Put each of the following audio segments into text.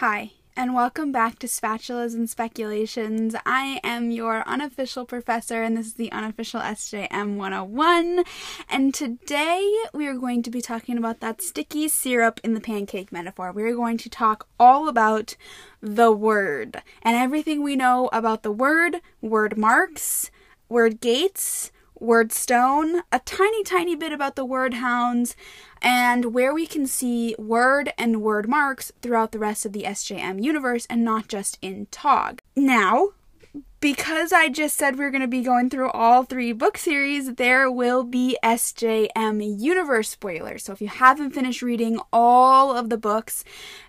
Hi, and welcome back to Spatulas and Speculations. I am your unofficial professor, and this is the unofficial SJM 101. And today we are going to be talking about that sticky syrup in the pancake metaphor. We are going to talk all about the Wyrd and everything we know about the Wyrd, Wyrd marks, Wyrd gates, Wyrd stone, a tiny, tiny bit about the Wyrd hounds, and where we can see Wyrd and Wyrd marks throughout the rest of the SJM universe and not just in TOG. Now, because I just said we are going to be going through all three book series, there will be SJM universe spoilers. So if you haven't finished reading all of the books,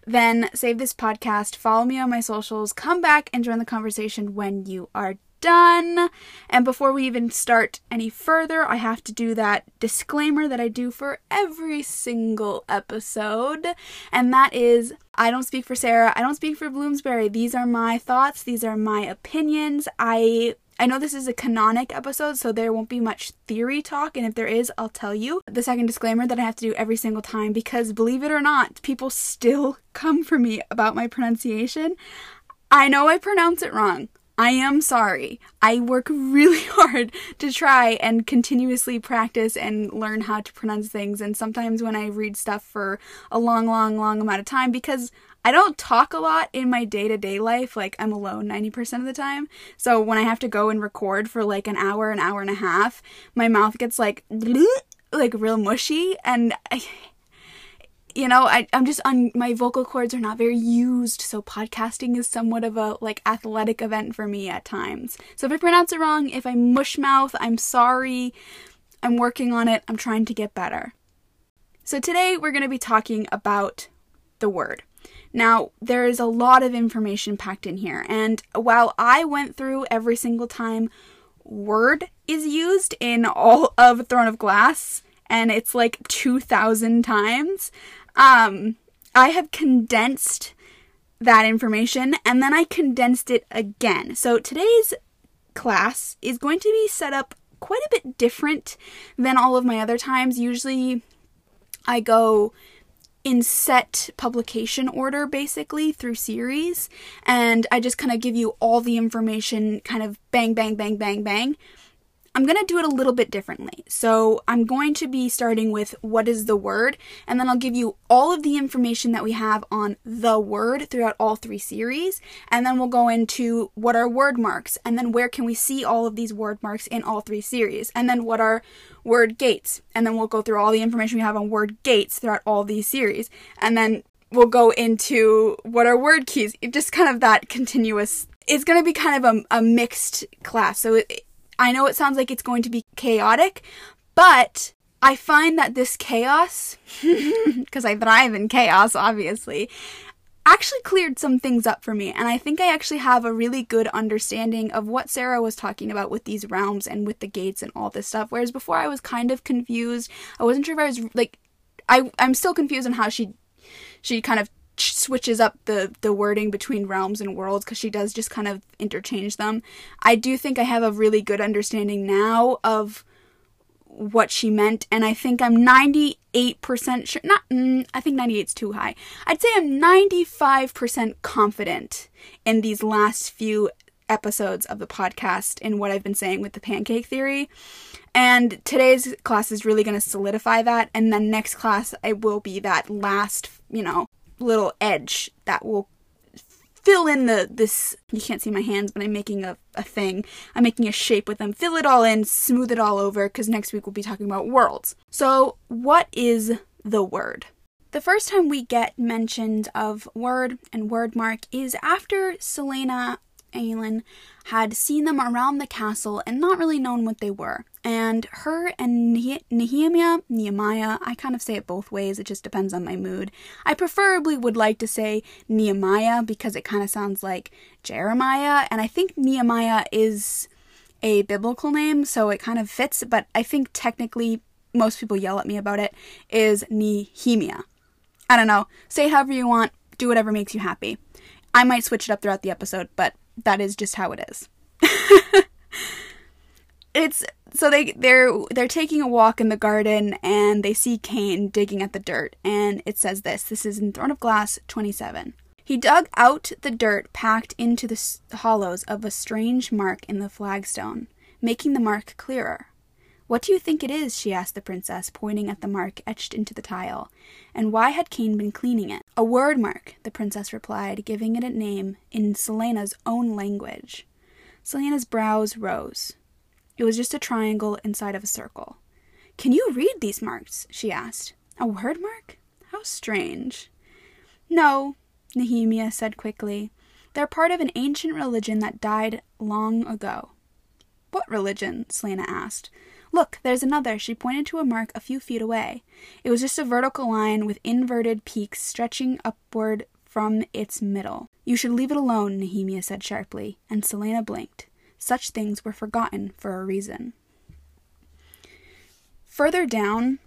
then save this podcast, follow me on my socials, come back and join the conversation when you are done. And before we even start any further, I have to do that disclaimer that I do for every single episode. And that is I don't speak for Sarah, I don't speak for Bloomsbury. These are my thoughts, these are my opinions. I I know this is a canonic episode, so there won't be much theory talk, and if there is, I'll tell you. The second disclaimer that I have to do every single time because believe it or not, people still come for me about my pronunciation. I know I pronounce it wrong. I am sorry. I work really hard to try and continuously practice and learn how to pronounce things. And sometimes when I read stuff for a long, long, long amount of time, because I don't talk a lot in my day to day life, like I'm alone 90% of the time. So when I have to go and record for like an hour, an hour and a half, my mouth gets like, like real mushy. And I, you know, I, I'm just on my vocal cords are not very used, so podcasting is somewhat of a like athletic event for me at times. So if I pronounce it wrong, if I mush mouth, I'm sorry. I'm working on it. I'm trying to get better. So today we're going to be talking about the Wyrd. Now, there is a lot of information packed in here, and while I went through every single time Wyrd is used in all of Throne of Glass, and it's like 2,000 times, um, I have condensed that information and then I condensed it again. So today's class is going to be set up quite a bit different than all of my other times. Usually I go in set publication order basically through series and I just kind of give you all the information kind of bang bang bang bang bang. I'm going to do it a little bit differently. So I'm going to be starting with what is the Wyrd, and then I'll give you all of the information that we have on the Wyrd throughout all three series, and then we'll go into what are Wyrd marks, and then where can we see all of these Wyrd marks in all three series, and then what are Wyrd gates, and then we'll go through all the information we have on Wyrd gates throughout all these series, and then we'll go into what are Wyrd keys, just kind of that continuous it's going to be kind of a, a mixed class. So it, I know it sounds like it's going to be chaotic, but I find that this chaos, because I thrive in chaos, obviously, actually cleared some things up for me. And I think I actually have a really good understanding of what Sarah was talking about with these realms and with the gates and all this stuff. Whereas before I was kind of confused. I wasn't sure if I was like, I, I'm still confused on how she, she kind of switches up the the wording between realms and worlds because she does just kind of interchange them. I do think I have a really good understanding now of what she meant and I think I'm 98% sure not mm, I think 98 is too high. I'd say I'm 95% confident in these last few episodes of the podcast in what I've been saying with the pancake theory. And today's class is really going to solidify that and then next class I will be that last, you know, little edge that will fill in the this you can't see my hands but i'm making a, a thing. I'm making a shape with them. Fill it all in smooth it all over because next week we'll be talking about worlds. So what is the Wyrd? The first time we get mentioned of Wyrd and Wyrd mark is after Celaena Aelin had seen them around the castle and not really known what they were. And her and Nehemiah, Nehemiah, I kind of say it both ways, it just depends on my mood. I preferably would like to say Nehemiah because it kind of sounds like Jeremiah, and I think Nehemiah is a biblical name, so it kind of fits, but I think technically most people yell at me about it, is Nehemiah. I don't know. Say however you want, do whatever makes you happy. I might switch it up throughout the episode, but that is just how it is. it's so they they're they're taking a walk in the garden and they see Cain digging at the dirt and it says this. This is in Throne of Glass 27. He dug out the dirt packed into the hollows of a strange mark in the flagstone, making the mark clearer. What do you think it is? she asked the princess, pointing at the mark etched into the tile. And why had Cain been cleaning it? A Wyrd mark, the princess replied, giving it a name in Celaena's own language. Celaena's brows rose. It was just a triangle inside of a circle. Can you read these marks? she asked. A Wyrd mark? How strange. No, Nehemia said quickly. They're part of an ancient religion that died long ago. What religion? Celaena asked. Look, there's another. She pointed to a mark a few feet away. It was just a vertical line with inverted peaks stretching upward from its middle. You should leave it alone, Nehemia said sharply, and Celaena blinked. Such things were forgotten for a reason. Further down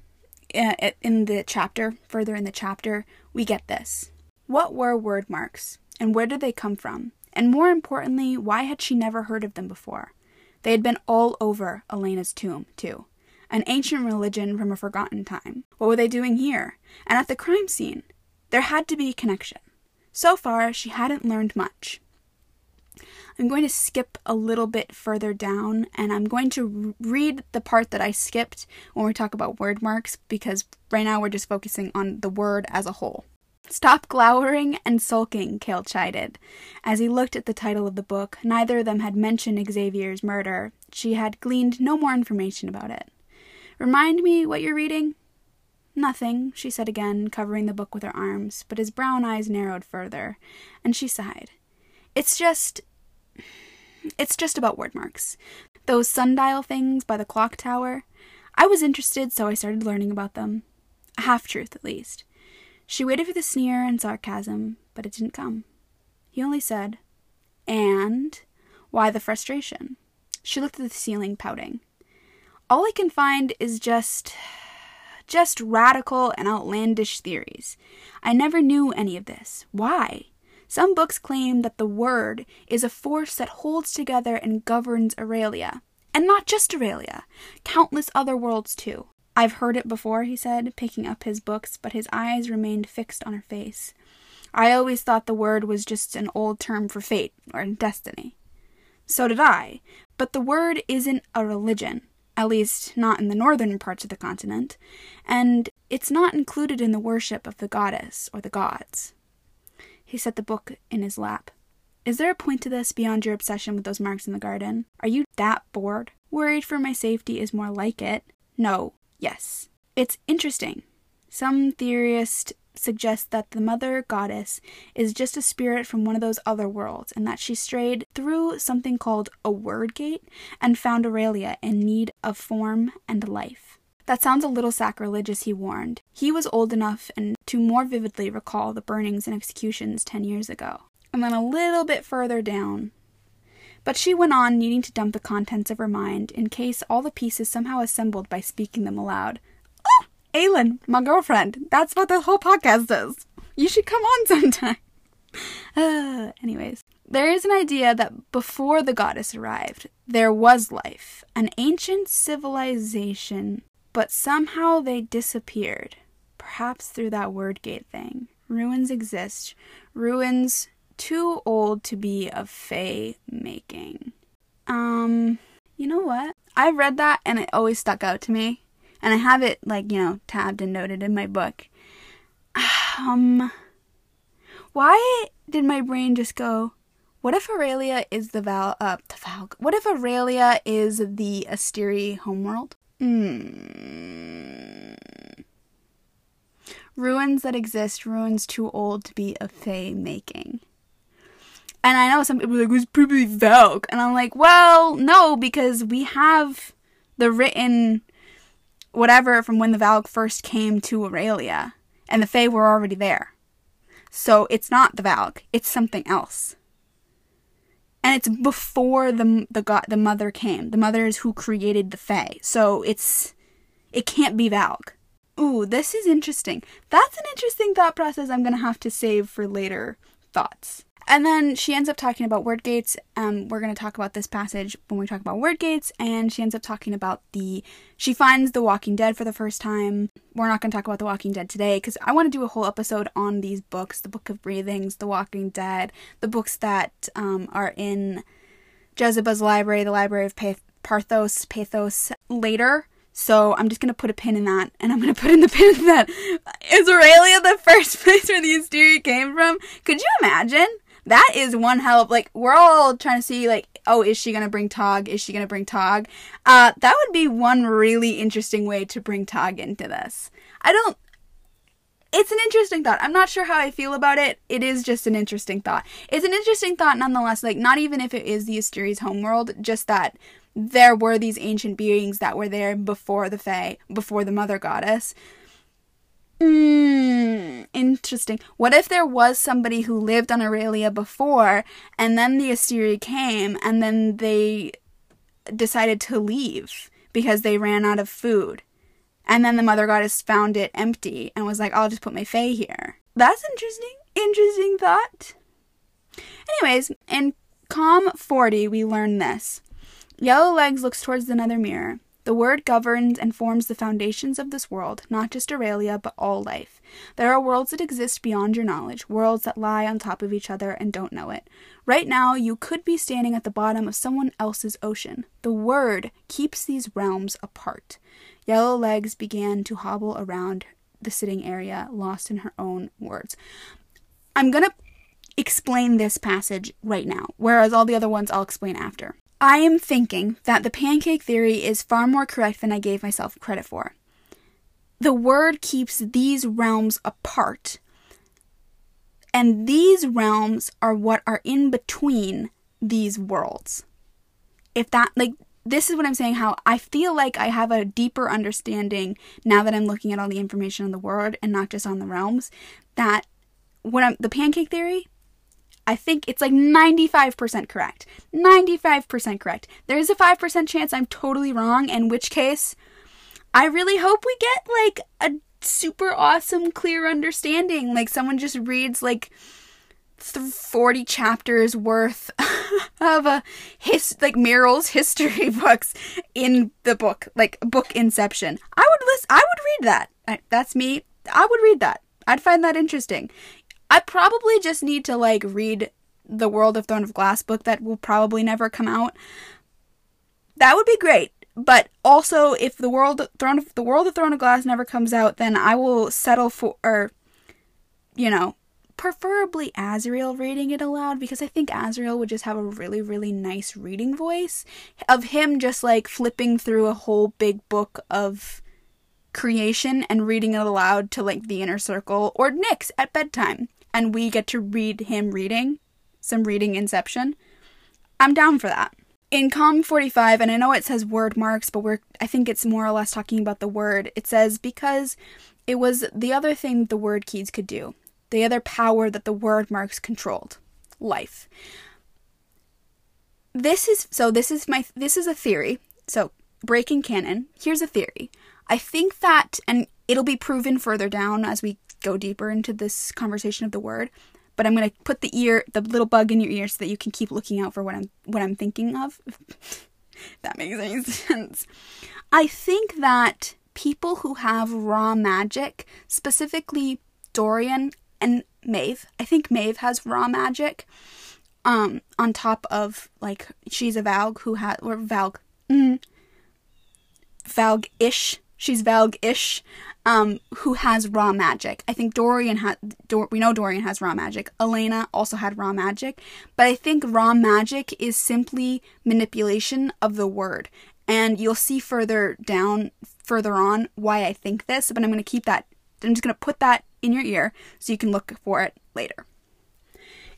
uh, in the chapter, further in the chapter, we get this. What were Wyrd marks, and where did they come from? And more importantly, why had she never heard of them before? They had been all over Elena's tomb, too. An ancient religion from a forgotten time. What were they doing here? And at the crime scene? There had to be a connection. So far, she hadn't learned much. I'm going to skip a little bit further down and I'm going to read the part that I skipped when we talk about Wyrd marks because right now we're just focusing on the Wyrd as a whole. Stop glowering and sulking, Chaol chided. As he looked at the title of the book, neither of them had mentioned Xavier's murder. She had gleaned no more information about it. Remind me what you're reading? Nothing, she said again, covering the book with her arms, but his brown eyes narrowed further, and she sighed. It's just. It's just about Wyrd marks. Those sundial things by the clock tower. I was interested, so I started learning about them. A half truth, at least. She waited for the sneer and sarcasm, but it didn't come. He only said, And why the frustration? She looked at the ceiling, pouting. All I can find is just. just radical and outlandish theories. I never knew any of this. Why? Some books claim that the Wyrd is a force that holds together and governs Erilea. And not just Erilea, countless other worlds too. I've heard it before, he said, picking up his books, but his eyes remained fixed on her face. I always thought the Wyrd was just an old term for fate or destiny. So did I, but the Wyrd isn't a religion, at least not in the northern parts of the continent, and it's not included in the worship of the goddess or the gods. He set the book in his lap. Is there a point to this beyond your obsession with those marks in the garden? Are you that bored? Worried for my safety is more like it. No, yes. It's interesting. Some theorists suggest that the mother goddess is just a spirit from one of those other worlds and that she strayed through something called a Wyrd gate and found Erilea in need of form and life. That sounds a little sacrilegious, he warned. He was old enough and to more vividly recall the burnings and executions ten years ago. And then a little bit further down. But she went on, needing to dump the contents of her mind in case all the pieces somehow assembled by speaking them aloud. Oh, Aelin, my girlfriend. That's what the whole podcast is. You should come on sometime. Uh, anyways, there is an idea that before the goddess arrived, there was life, an ancient civilization, but somehow they disappeared. Perhaps through that Wyrd gate thing. Ruins exist. Ruins too old to be of Fey making. Um, you know what? I read that and it always stuck out to me. And I have it, like, you know, tabbed and noted in my book. Um, why did my brain just go, what if Erilea is the Val, uh, the Val, what if Erilea is the Asteri homeworld? Hmm. Ruins that exist, ruins too old to be a Fey making. And I know some people are like, it was probably Valg. And I'm like, well, no, because we have the written whatever from when the Valg first came to Erilea. And the Fae were already there. So it's not the Valg, it's something else. And it's before the the the mother came. The mother is who created the Fae. So it's it can't be Valg. Ooh, this is interesting. That's an interesting thought process I'm gonna have to save for later thoughts. And then she ends up talking about Wyrd gates. Um, we're going to talk about this passage when we talk about Wyrd gates. And she ends up talking about the. She finds The Walking Dead for the first time. We're not going to talk about The Walking Dead today because I want to do a whole episode on these books The Book of Breathings, The Walking Dead, the books that um, are in Jezebel's library, the Library of Path- Parthos, Pathos later. So I'm just gonna put a pin in that, and I'm gonna put in the pin that Israelia the first place where the Asteri came from. Could you imagine? That is one hell of like we're all trying to see like oh is she gonna bring Tog? Is she gonna bring Tog? Uh, that would be one really interesting way to bring Tog into this. I don't. It's an interesting thought. I'm not sure how I feel about it. It is just an interesting thought. It's an interesting thought nonetheless. Like not even if it is the Asteri's homeworld, just that there were these ancient beings that were there before the Fae, before the Mother Goddess. Hmm, interesting. What if there was somebody who lived on Erilea before, and then the Asteri came, and then they decided to leave because they ran out of food? And then the Mother Goddess found it empty and was like, I'll just put my Fae here. That's interesting. Interesting thought. Anyways, in Com 40, we learn this. Yellow Legs looks towards the nether mirror. The Wyrd governs and forms the foundations of this world, not just Erilea, but all life. There are worlds that exist beyond your knowledge, worlds that lie on top of each other and don't know it. Right now, you could be standing at the bottom of someone else's ocean. The Wyrd keeps these realms apart. Yellow Legs began to hobble around the sitting area, lost in her own words. I'm to explain this passage right now, whereas all the other ones I'll explain after. I am thinking that the pancake theory is far more correct than I gave myself credit for. The Wyrd keeps these realms apart, and these realms are what are in between these worlds. If that, like, this is what I'm saying how I feel like I have a deeper understanding now that I'm looking at all the information on the Wyrd and not just on the realms that when I'm the pancake theory I think it's like 95% correct. 95% correct. There is a 5% chance I'm totally wrong, in which case, I really hope we get like a super awesome, clear understanding. Like someone just reads like 40 chapters worth of a his like Meryl's history books in the book, like book Inception. I would list I would read that. I, that's me. I would read that. I'd find that interesting. I probably just need to like read the World of Throne of Glass book that will probably never come out. That would be great. But also, if the world Throne of the World of Throne of Glass never comes out, then I will settle for, or, you know, preferably Azriel reading it aloud because I think Azriel would just have a really, really nice reading voice of him just like flipping through a whole big book of creation and reading it aloud to like the inner circle or Nyx at bedtime and we get to read him reading, some reading Inception, I'm down for that. In Com 45, and I know it says Wyrd marks, but we're I think it's more or less talking about the Wyrd. It says because it was the other thing the Wyrd keys could do, the other power that the Wyrd marks controlled, life. This is so this is my this is a theory. So breaking canon, here's a theory. I think that and it'll be proven further down as we go deeper into this conversation of the Wyrd, but I'm going to put the ear, the little bug in your ear so that you can keep looking out for what I'm what I'm thinking of. that makes any sense. I think that people who have raw magic, specifically Dorian and Maeve, I think Maeve has raw magic. Um, on top of like she's a Valg who has or Valg, mm, Valg ish. She's Valg ish um, who has raw magic. I think Dorian had, Dor- we know Dorian has raw magic. Elena also had raw magic, but I think raw magic is simply manipulation of the Wyrd. And you'll see further down, further on, why I think this, but I'm going to keep that, I'm just going to put that in your ear so you can look for it later.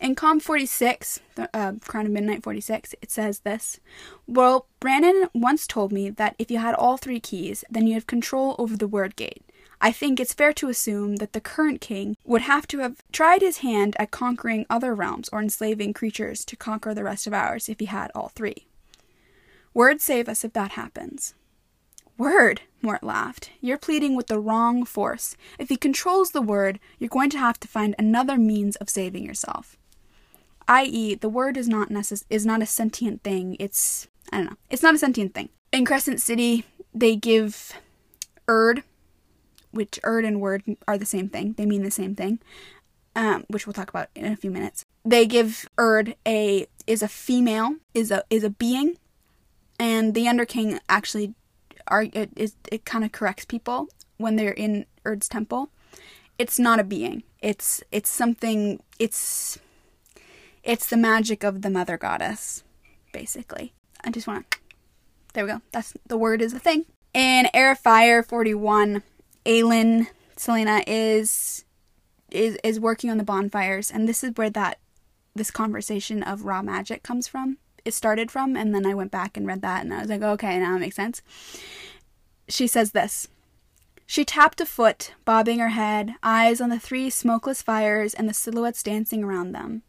In Com 46, uh, Crown of Midnight 46, it says this Well, Brannon once told me that if you had all three keys, then you have control over the Wyrd gate. I think it's fair to assume that the current king would have to have tried his hand at conquering other realms or enslaving creatures to conquer the rest of ours if he had all three. Wyrd save us if that happens. Wyrd, Mort laughed. You're pleading with the wrong force. If he controls the Wyrd, you're going to have to find another means of saving yourself. i.e., the Wyrd is not necess- is not a sentient thing. It's I don't know. It's not a sentient thing. In Crescent City, they give Urd, which Urd and Wyrd are the same thing. They mean the same thing. Um, which we'll talk about in a few minutes. They give Urd a is a female, is a is a being, and the Underking actually are it is it kind of corrects people when they're in Urd's temple. It's not a being. It's it's something. It's it's the magic of the mother goddess, basically. I just want to. There we go. That's the Wyrd is a thing. In of Fire 41, Aelin Celaena is is is working on the bonfires, and this is where that this conversation of raw magic comes from. It started from, and then I went back and read that, and I was like, okay, now it makes sense. She says this. She tapped a foot, bobbing her head, eyes on the three smokeless fires and the silhouettes dancing around them.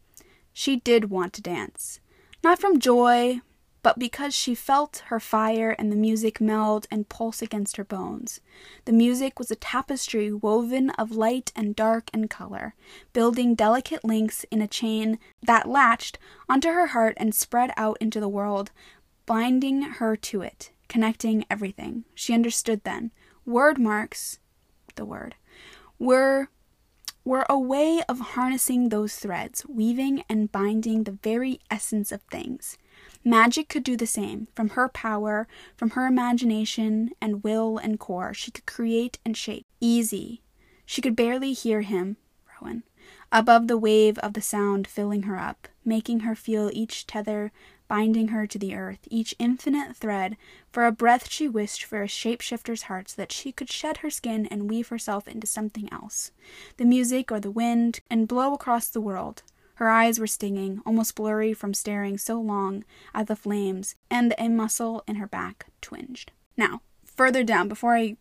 She did want to dance. Not from joy, but because she felt her fire and the music meld and pulse against her bones. The music was a tapestry woven of light and dark and color, building delicate links in a chain that latched onto her heart and spread out into the world, binding her to it, connecting everything. She understood then. Wyrd marks, the Wyrd, were were a way of harnessing those threads, weaving and binding the very essence of things. Magic could do the same. From her power, from her imagination and will and core, she could create and shape. Easy. She could barely hear him, Rowan, above the wave of the sound filling her up, making her feel each tether binding her to the earth, each infinite thread. For a breath she wished for a shapeshifter's heart so that she could shed her skin and weave herself into something else. The music or the wind, and blow across the world. Her eyes were stinging, almost blurry from staring so long at the flames, and a muscle in her back twinged. Now, further down, before I.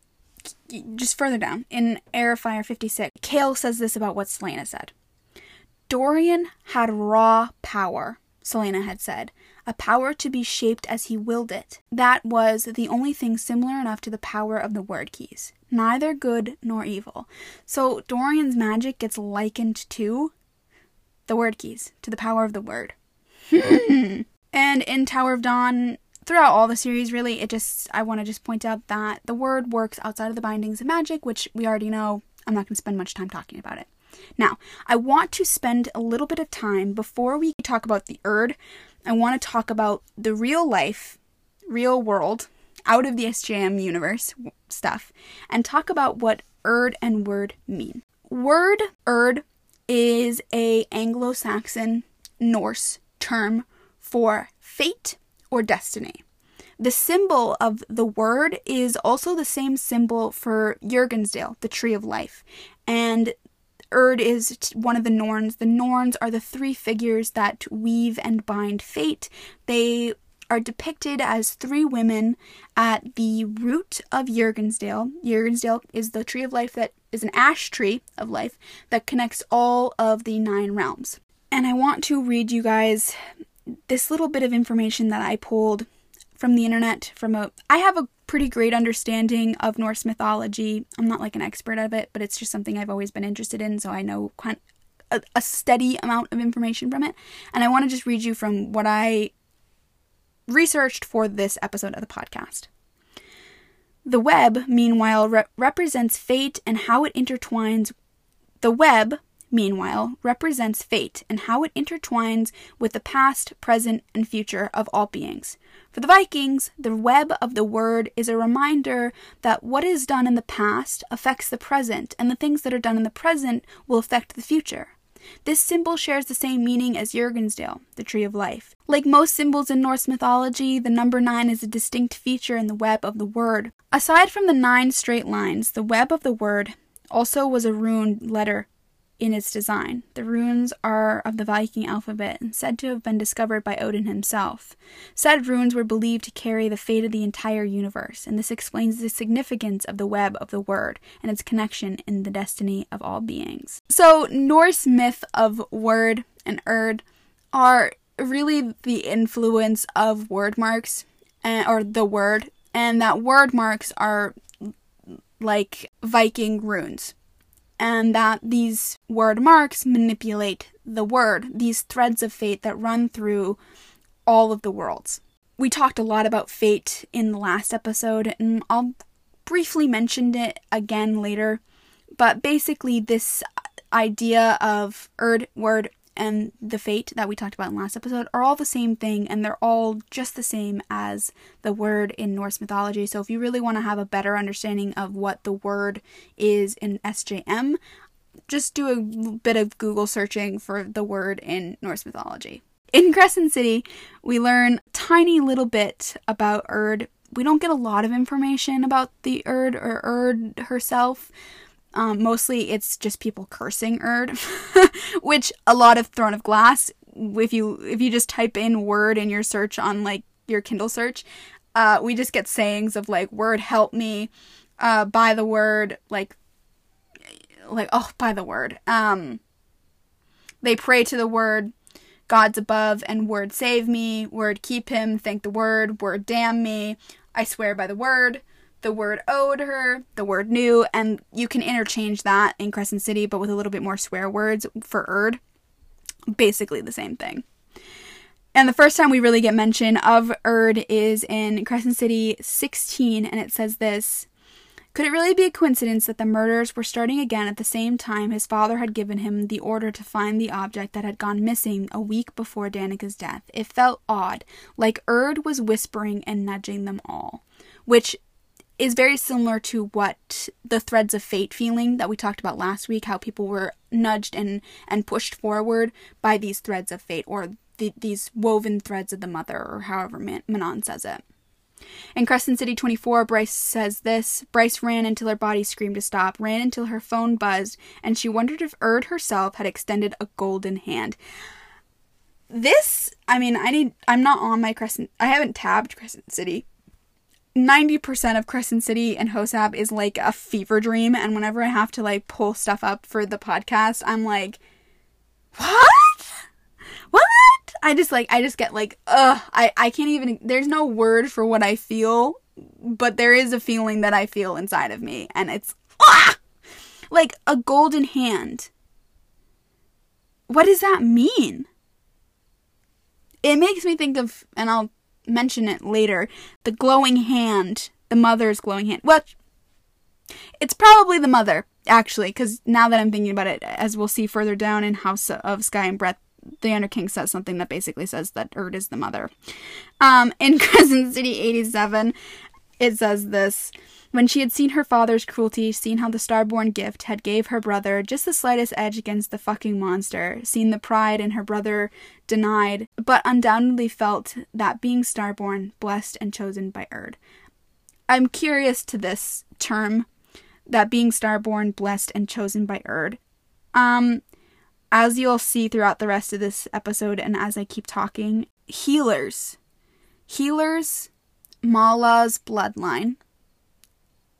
Just further down, in Heir of Fire 56, Chaol says this about what Celaena said. Dorian had raw power, Celaena had said, a power to be shaped as he willed it. That was the only thing similar enough to the power of the Wyrd keys. Neither good nor evil. So Dorian's magic gets likened to the Wyrd keys, to the power of the Wyrd. and in Tower of Dawn, throughout all the series, really, it just, I want to just point out that the Wyrd works outside of the bindings of magic, which we already know. I'm not going to spend much time talking about it. Now, I want to spend a little bit of time before we talk about the Urd. I want to talk about the real life, real world, out of the SJM universe stuff, and talk about what Urd and Wyrd mean. Wyrd, Urd, is a Anglo-Saxon Norse term for fate or destiny. The symbol of the Wyrd is also the same symbol for Jurgensdale, the tree of life. And Urd is one of the Norns. The Norns are the three figures that weave and bind fate. They are depicted as three women at the root of Jurgensdale. Jurgensdale is the tree of life that is an ash tree of life that connects all of the nine realms. And I want to read you guys this little bit of information that I pulled from the internet from a I have a pretty great understanding of Norse mythology. I'm not like an expert of it, but it's just something I've always been interested in, so I know quite a, a steady amount of information from it. And I want to just read you from what I researched for this episode of the podcast. The web, meanwhile, re- represents fate and how it intertwines. The web, meanwhile, represents fate and how it intertwines with the past, present, and future of all beings. For the Vikings, the web of the Wyrd is a reminder that what is done in the past affects the present, and the things that are done in the present will affect the future. This symbol shares the same meaning as Jurgensdale, the tree of life. Like most symbols in Norse mythology, the number 9 is a distinct feature in the web of the Wyrd. Aside from the nine straight lines, the web of the Wyrd also was a rune letter in its design. The runes are of the Viking alphabet and said to have been discovered by Odin himself. Said runes were believed to carry the fate of the entire universe, and this explains the significance of the web of the Wyrd and its connection in the destiny of all beings. So, Norse myth of Wyrd and Urd are really the influence of Wyrd marks uh, or the Wyrd, and that Wyrd marks are like Viking runes and that these Wyrd marks manipulate the Wyrd, these threads of fate that run through all of the worlds. We talked a lot about fate in the last episode, and I'll briefly mention it again later. But basically, this idea of Wyrd, and the fate that we talked about in last episode are all the same thing and they're all just the same as the Wyrd in Norse mythology. So if you really want to have a better understanding of what the Wyrd is in SJM, just do a bit of Google searching for the Wyrd in Norse mythology. In Crescent City, we learn tiny little bit about Urd. We don't get a lot of information about the Urd or Urd herself, um, mostly it's just people cursing Urd, which a lot of Throne of Glass. If you if you just type in Wyrd in your search on like your Kindle search, uh, we just get sayings of like Wyrd help me, uh, by the Wyrd like like oh by the Wyrd. Um, they pray to the Wyrd. God's above and Wyrd save me, Wyrd keep him, thank the Wyrd, Wyrd damn me, I swear by the Wyrd the Wyrd owed her, the Wyrd new, and you can interchange that in Crescent City, but with a little bit more swear words for Urd. Basically the same thing. And the first time we really get mention of Urd is in Crescent City 16, and it says this Could it really be a coincidence that the murders were starting again at the same time his father had given him the order to find the object that had gone missing a week before Danica's death? It felt odd, like Urd was whispering and nudging them all. Which is very similar to what the threads of fate feeling that we talked about last week how people were nudged and and pushed forward by these threads of fate or the, these woven threads of the mother or however Man- Manon says it in Crescent City 24, Bryce says this Bryce ran until her body screamed to stop, ran until her phone buzzed, and she wondered if Urd herself had extended a golden hand. This, I mean, I need, I'm not on my Crescent, I haven't tabbed Crescent City 90% of Crescent City and HOSAB is like a fever dream. And whenever I have to like pull stuff up for the podcast, I'm like, what? What? I just like, I just get like, ugh, I, I can't even, there's no word for what I feel, but there is a feeling that I feel inside of me. And it's, ah! like a golden hand. What does that mean? It makes me think of, and I'll mention it later. The glowing hand, the mother's glowing hand. Well, it's probably the mother, actually, because now that I'm thinking about it, as we'll see further down in House of Sky and Breath, the Under King says something that basically says that Urd is the mother. Um, in Crescent City 87, it says this. When she had seen her father's cruelty, seen how the starborn gift had gave her brother just the slightest edge against the fucking monster, seen the pride in her brother denied, but undoubtedly felt that being starborn, blessed and chosen by Urd. I'm curious to this term, that being starborn, blessed and chosen by Urd. Um, as you'll see throughout the rest of this episode and as I keep talking, healers. Healers, Mala's bloodline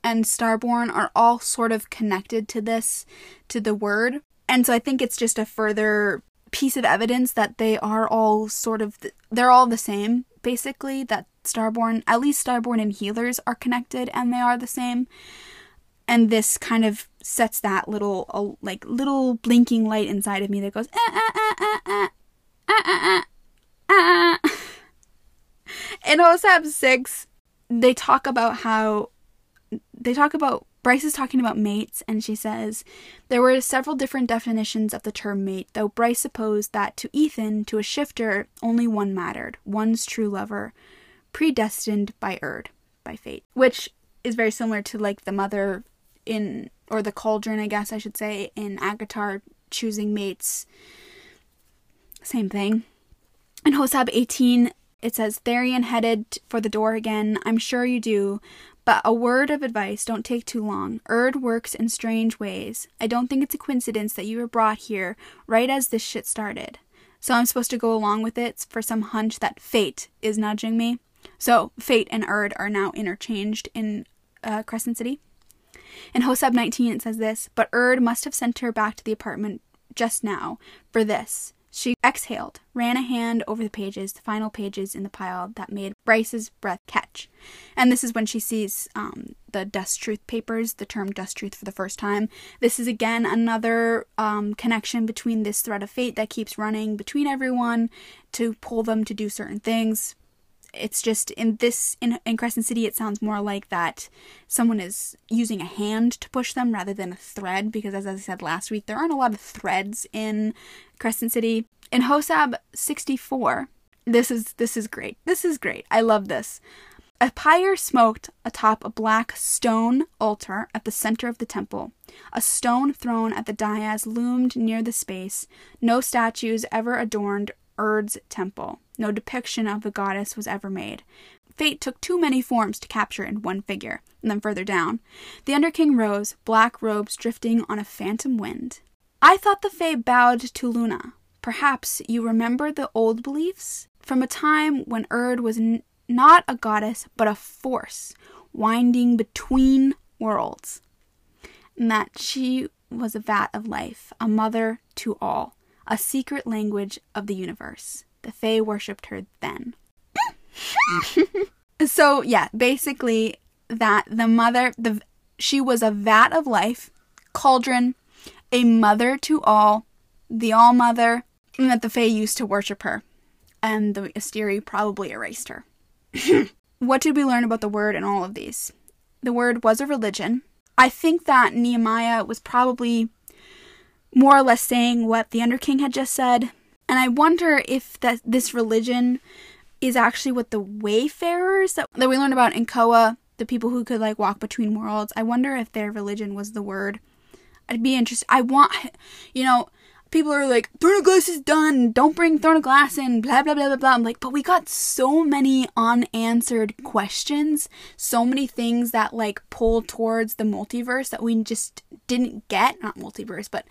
and Starborn are all sort of connected to this, to the Wyrd. And so I think it's just a further piece of evidence that they are all sort of, th- they're all the same, basically, that Starborn, at least Starborn and healers are connected and they are the same. And this kind of sets that little, like, little blinking light inside of me that goes, ah, ah, ah, ah, ah, ah, ah, ah, ah. In OSAP 6, they talk about how they talk about Bryce is talking about mates, and she says there were several different definitions of the term mate, though Bryce supposed that to Ithan, to a shifter, only one mattered one's true lover, predestined by Urd, by fate, which is very similar to like the mother in, or the cauldron, I guess I should say, in ACOTAR choosing mates. Same thing. In Hosab 18, it says, Tharion headed for the door again. I'm sure you do. But a word of advice don't take too long. Urd works in strange ways. I don't think it's a coincidence that you were brought here right as this shit started. So I'm supposed to go along with it for some hunch that fate is nudging me. So fate and Urd are now interchanged in uh, Crescent City. In Hosab 19, it says this, but Urd must have sent her back to the apartment just now for this. She exhaled, ran a hand over the pages, the final pages in the pile that made Bryce's breath catch. And this is when she sees um, the Dusk Truth papers, the term Dusk Truth for the first time. This is again another um, connection between this thread of fate that keeps running between everyone to pull them to do certain things it's just in this in, in crescent city it sounds more like that someone is using a hand to push them rather than a thread because as i said last week there aren't a lot of threads in crescent city. In hosab 64 this is this is great. This is great. I love this. A pyre smoked atop a black stone altar at the center of the temple. A stone throne at the dais loomed near the space. No statues ever adorned Urd's temple. No depiction of the goddess was ever made. Fate took too many forms to capture in one figure. And then further down, the Underking rose, black robes drifting on a phantom wind. I thought the Fae bowed to Luna. Perhaps you remember the old beliefs? From a time when Urd was n- not a goddess, but a force, winding between worlds. And that she was a vat of life, a mother to all, a secret language of the universe. The Fae worshipped her then. so yeah, basically that the mother the she was a vat of life, cauldron, a mother to all, the all mother, and that the Fae used to worship her. And the Asteri probably erased her. what did we learn about the Wyrd in all of these? The Wyrd was a religion. I think that Nehemiah was probably more or less saying what the Underking had just said. And I wonder if that this religion is actually what the wayfarers that, that we learned about in Koa, the people who could like walk between worlds, I wonder if their religion was the Wyrd. I'd be interested. I want, you know, people are like, Throne of Glass is done. Don't bring Throne of Glass in. Blah blah blah blah blah. I'm like, but we got so many unanswered questions, so many things that like pull towards the multiverse that we just didn't get. Not multiverse, but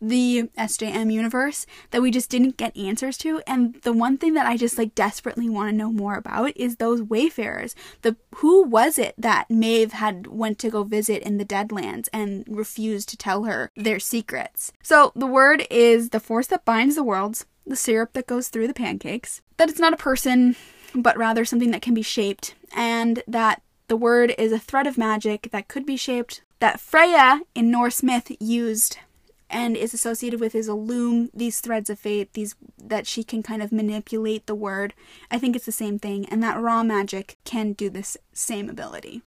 the SJM universe that we just didn't get answers to. And the one thing that I just like desperately want to know more about is those wayfarers. The who was it that Maeve had went to go visit in the Deadlands and refused to tell her their secrets? So the Wyrd is is the force that binds the worlds, the syrup that goes through the pancakes, that it's not a person, but rather something that can be shaped, and that the Wyrd is a thread of magic that could be shaped, that Freya in Norse myth used and is associated with is a loom, these threads of fate, these that she can kind of manipulate the Wyrd. I think it's the same thing, and that raw magic can do this same ability.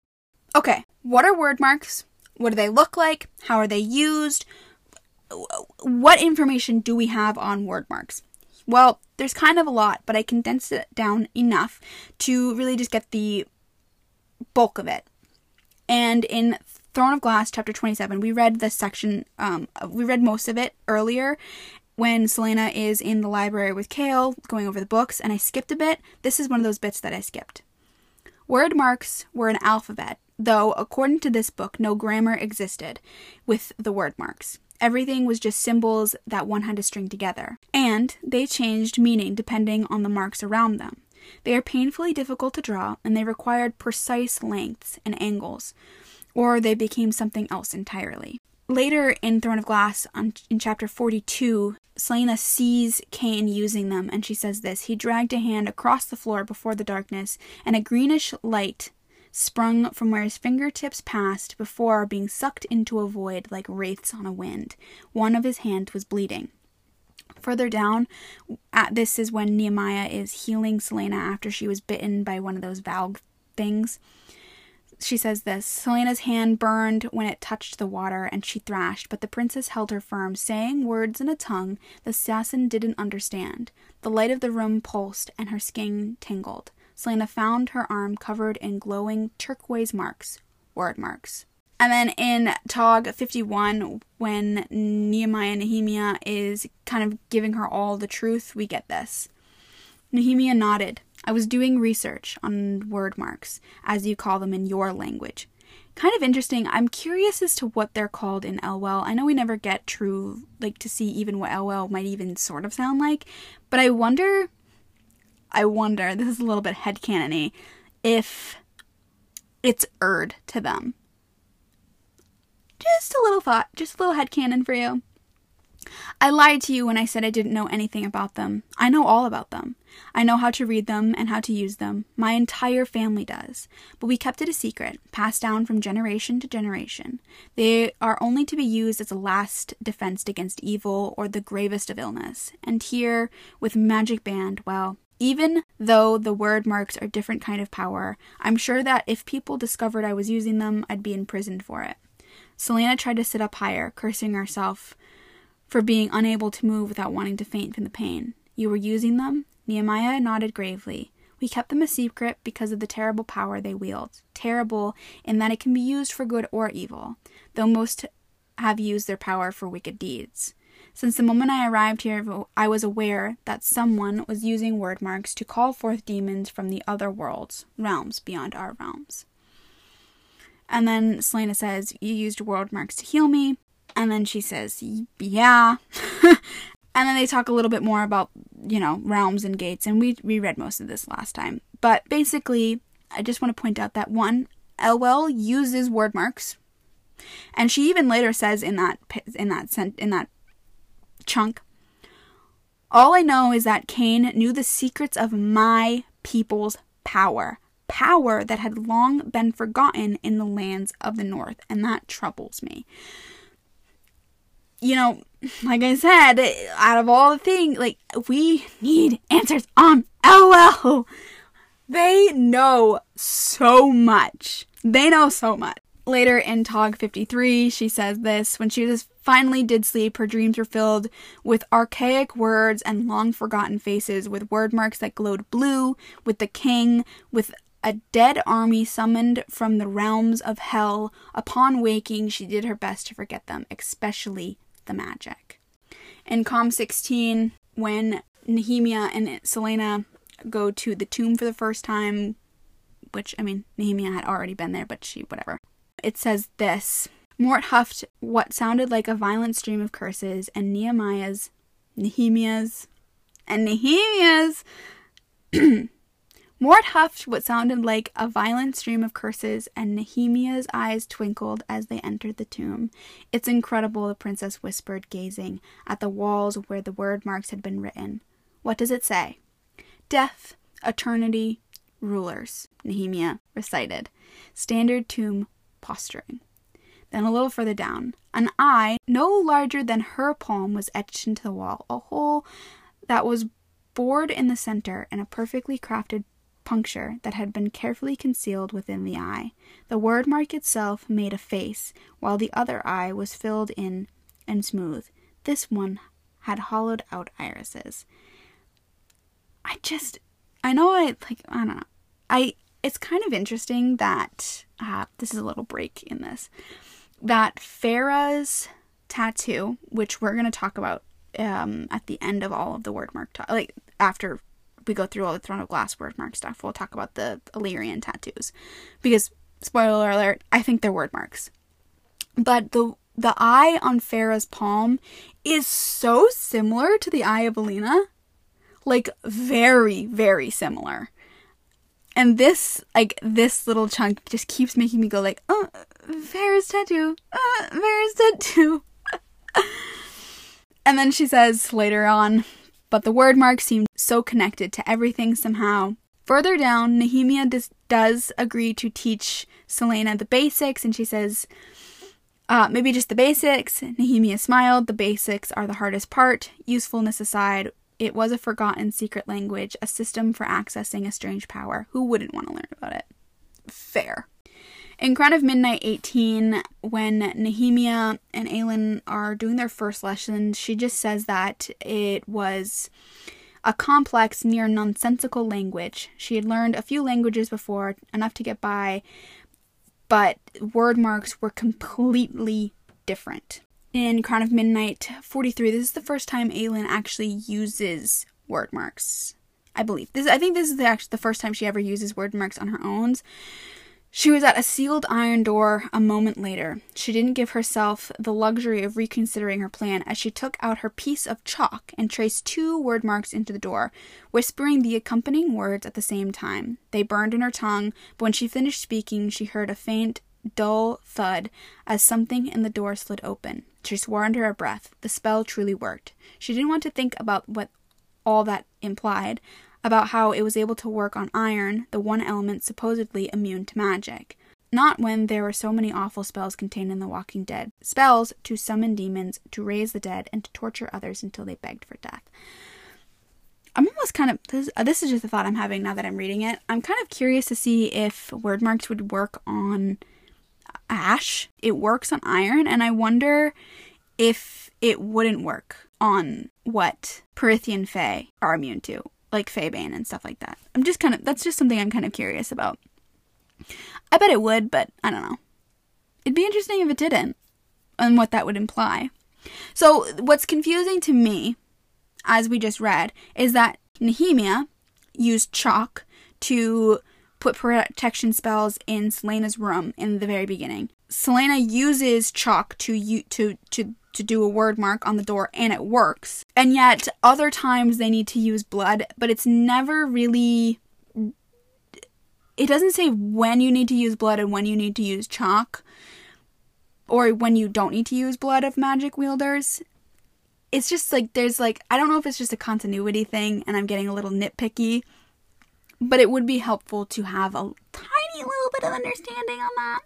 Okay, what are Wyrd marks? What do they look like? How are they used? What information do we have on Wyrd marks? Well, there's kind of a lot, but I condensed it down enough to really just get the bulk of it. And in Throne of Glass, chapter 27, we read this section, um, we read most of it earlier when Celaena is in the library with Chaol going over the books, and I skipped a bit. This is one of those bits that I skipped. Wyrd marks were an alphabet, though, according to this book, no grammar existed with the Wyrd marks. Everything was just symbols that one had to string together. And they changed meaning depending on the marks around them. They are painfully difficult to draw, and they required precise lengths and angles, or they became something else entirely. Later in Throne of Glass, on, in chapter 42, Celaena sees Cain using them, and she says this He dragged a hand across the floor before the darkness, and a greenish light sprung from where his fingertips passed before being sucked into a void like wraiths on a wind. One of his hands was bleeding. Further down, at this is when Nehemiah is healing Celaena after she was bitten by one of those valve things. She says this Celaena's hand burned when it touched the water, and she thrashed, but the princess held her firm, saying words in a tongue the assassin didn't understand. The light of the room pulsed, and her skin tingled. Celaena found her arm covered in glowing turquoise marks, Wyrd marks. And then in Tog 51, when Nehemiah Nehemia is kind of giving her all the truth, we get this. Nehemia nodded. I was doing research on Wyrd marks, as you call them in your language. Kind of interesting. I'm curious as to what they're called in Elwell. I know we never get true, like, to see even what Elwell might even sort of sound like, but I wonder I wonder, this is a little bit headcanony, if it's Urd to them. Just a little thought, just a little headcanon for you. I lied to you when I said I didn't know anything about them. I know all about them. I know how to read them and how to use them. My entire family does. But we kept it a secret, passed down from generation to generation. They are only to be used as a last defense against evil or the gravest of illness. And here, with Magic banned, well, even though the Wyrd marks are different kind of power, I'm sure that if people discovered I was using them, I'd be imprisoned for it. Celaena tried to sit up higher, cursing herself for being unable to move without wanting to faint from the pain. You were using them? Nehemiah nodded gravely. We kept them a secret because of the terrible power they wield. Terrible in that it can be used for good or evil, though most have used their power for wicked deeds. Since the moment I arrived here, I was aware that someone was using Wyrdmarks to call forth demons from the other worlds, realms beyond our realms. And then Celaena says, You used Wyrdmarks to heal me. And then she says, Yeah. and then they talk a little bit more about, you know, realms and gates. And we, we read most of this last time. But basically, I just want to point out that one, Eyllwe uses Wyrdmarks. And she even later says in that in that in that chunk, all I know is that Cain knew the secrets of my people's power, power that had long been forgotten in the lands of the north, and that troubles me you know, like I said, out of all the things, like, we need answers on LOL. They know so much. They know so much. Later in Tog 53, she says this when she was finally did sleep, her dreams were filled with archaic words and long forgotten faces, with Wyrdmarks that glowed blue, with the king, with a dead army summoned from the realms of hell. Upon waking, she did her best to forget them, especially the magic. In Com 16, when Nehemia and Celaena go to the tomb for the first time, which, I mean, Nehemia had already been there, but she, whatever. It says this Mort huffed what sounded like a violent stream of curses, and Nehemiah's, Nehemia's, and Nehemia's Mort huffed what sounded like a violent stream of curses, and Nehemia's eyes twinkled as they entered the tomb. It's incredible, the princess whispered, gazing at the walls where the Wyrdmarks had been written. What does it say? Death, eternity, rulers, Nehemia recited. Standard tomb posturing. Then a little further down, an eye no larger than her palm was etched into the wall, a hole that was bored in the center and a perfectly crafted puncture that had been carefully concealed within the eye. The Wyrdmark itself made a face, while the other eye was filled in and smooth. This one had hollowed out irises. I just, I know I, like, I don't know. I, it's kind of interesting that, uh, this is a little break in this, that Feyre's tattoo, which we're going to talk about um, at the end of all of the Wyrdmark, ta- like after we go through all the Throne of Glass Wyrdmark stuff, we'll talk about the Illyrian tattoos. Because, spoiler alert, I think they're Wyrdmarks. But the the eye on Feyre's palm is so similar to the eye of Elena. Like, very, very similar. And this, like, this little chunk just keeps making me go like, oh, Feyre's tattoo, uh, Feyre's tattoo. and then she says later on, but the Wyrdmark seemed so connected to everything somehow. Further down, Nehemia does, does agree to teach Celaena the basics, and she says, uh, maybe just the basics. Nehemia smiled. The basics are the hardest part. Usefulness aside, it was a forgotten secret language, a system for accessing a strange power. Who wouldn't want to learn about it? Fair. In Crown of Midnight 18, when Nehemia and Aelin are doing their first lesson, she just says that it was a complex, near nonsensical language. She had learned a few languages before, enough to get by, but Wyrdmarks were completely different. In Crown of Midnight 43, this is the first time Aelin actually uses Wyrdmarks. I believe this. I think this is the, actually the first time she ever uses Wyrdmarks on her own. She was at a sealed iron door a moment later. She didn't give herself the luxury of reconsidering her plan as she took out her piece of chalk and traced two Wyrdmarks into the door, whispering the accompanying words at the same time. They burned in her tongue, but when she finished speaking, she heard a faint dull thud as something in the door slid open. She swore under her breath. The spell truly worked. She didn't want to think about what all that implied, about how it was able to work on iron, the one element supposedly immune to magic. Not when there were so many awful spells contained in The Walking Dead. Spells to summon demons, to raise the dead, and to torture others until they begged for death. I'm almost kind of this, uh, this is just a thought I'm having now that I'm reading it. I'm kind of curious to see if Wyrdmarks would work on ash. It works on iron, and I wonder if it wouldn't work on what Prythian Fae are immune to, like Faebane and stuff like that. I'm just kind of that's just something I'm kind of curious about. I bet it would, but I don't know. It'd be interesting if it didn't, and what that would imply. So, what's confusing to me, as we just read, is that Nehemia used chalk to put protection spells in Celaena's room in the very beginning. Celaena uses chalk to to to to do a Wyrdmark on the door and it works. And yet other times they need to use blood, but it's never really it doesn't say when you need to use blood and when you need to use chalk or when you don't need to use blood of magic wielders. It's just like there's like I don't know if it's just a continuity thing and I'm getting a little nitpicky, but it would be helpful to have a tiny little bit of understanding on that.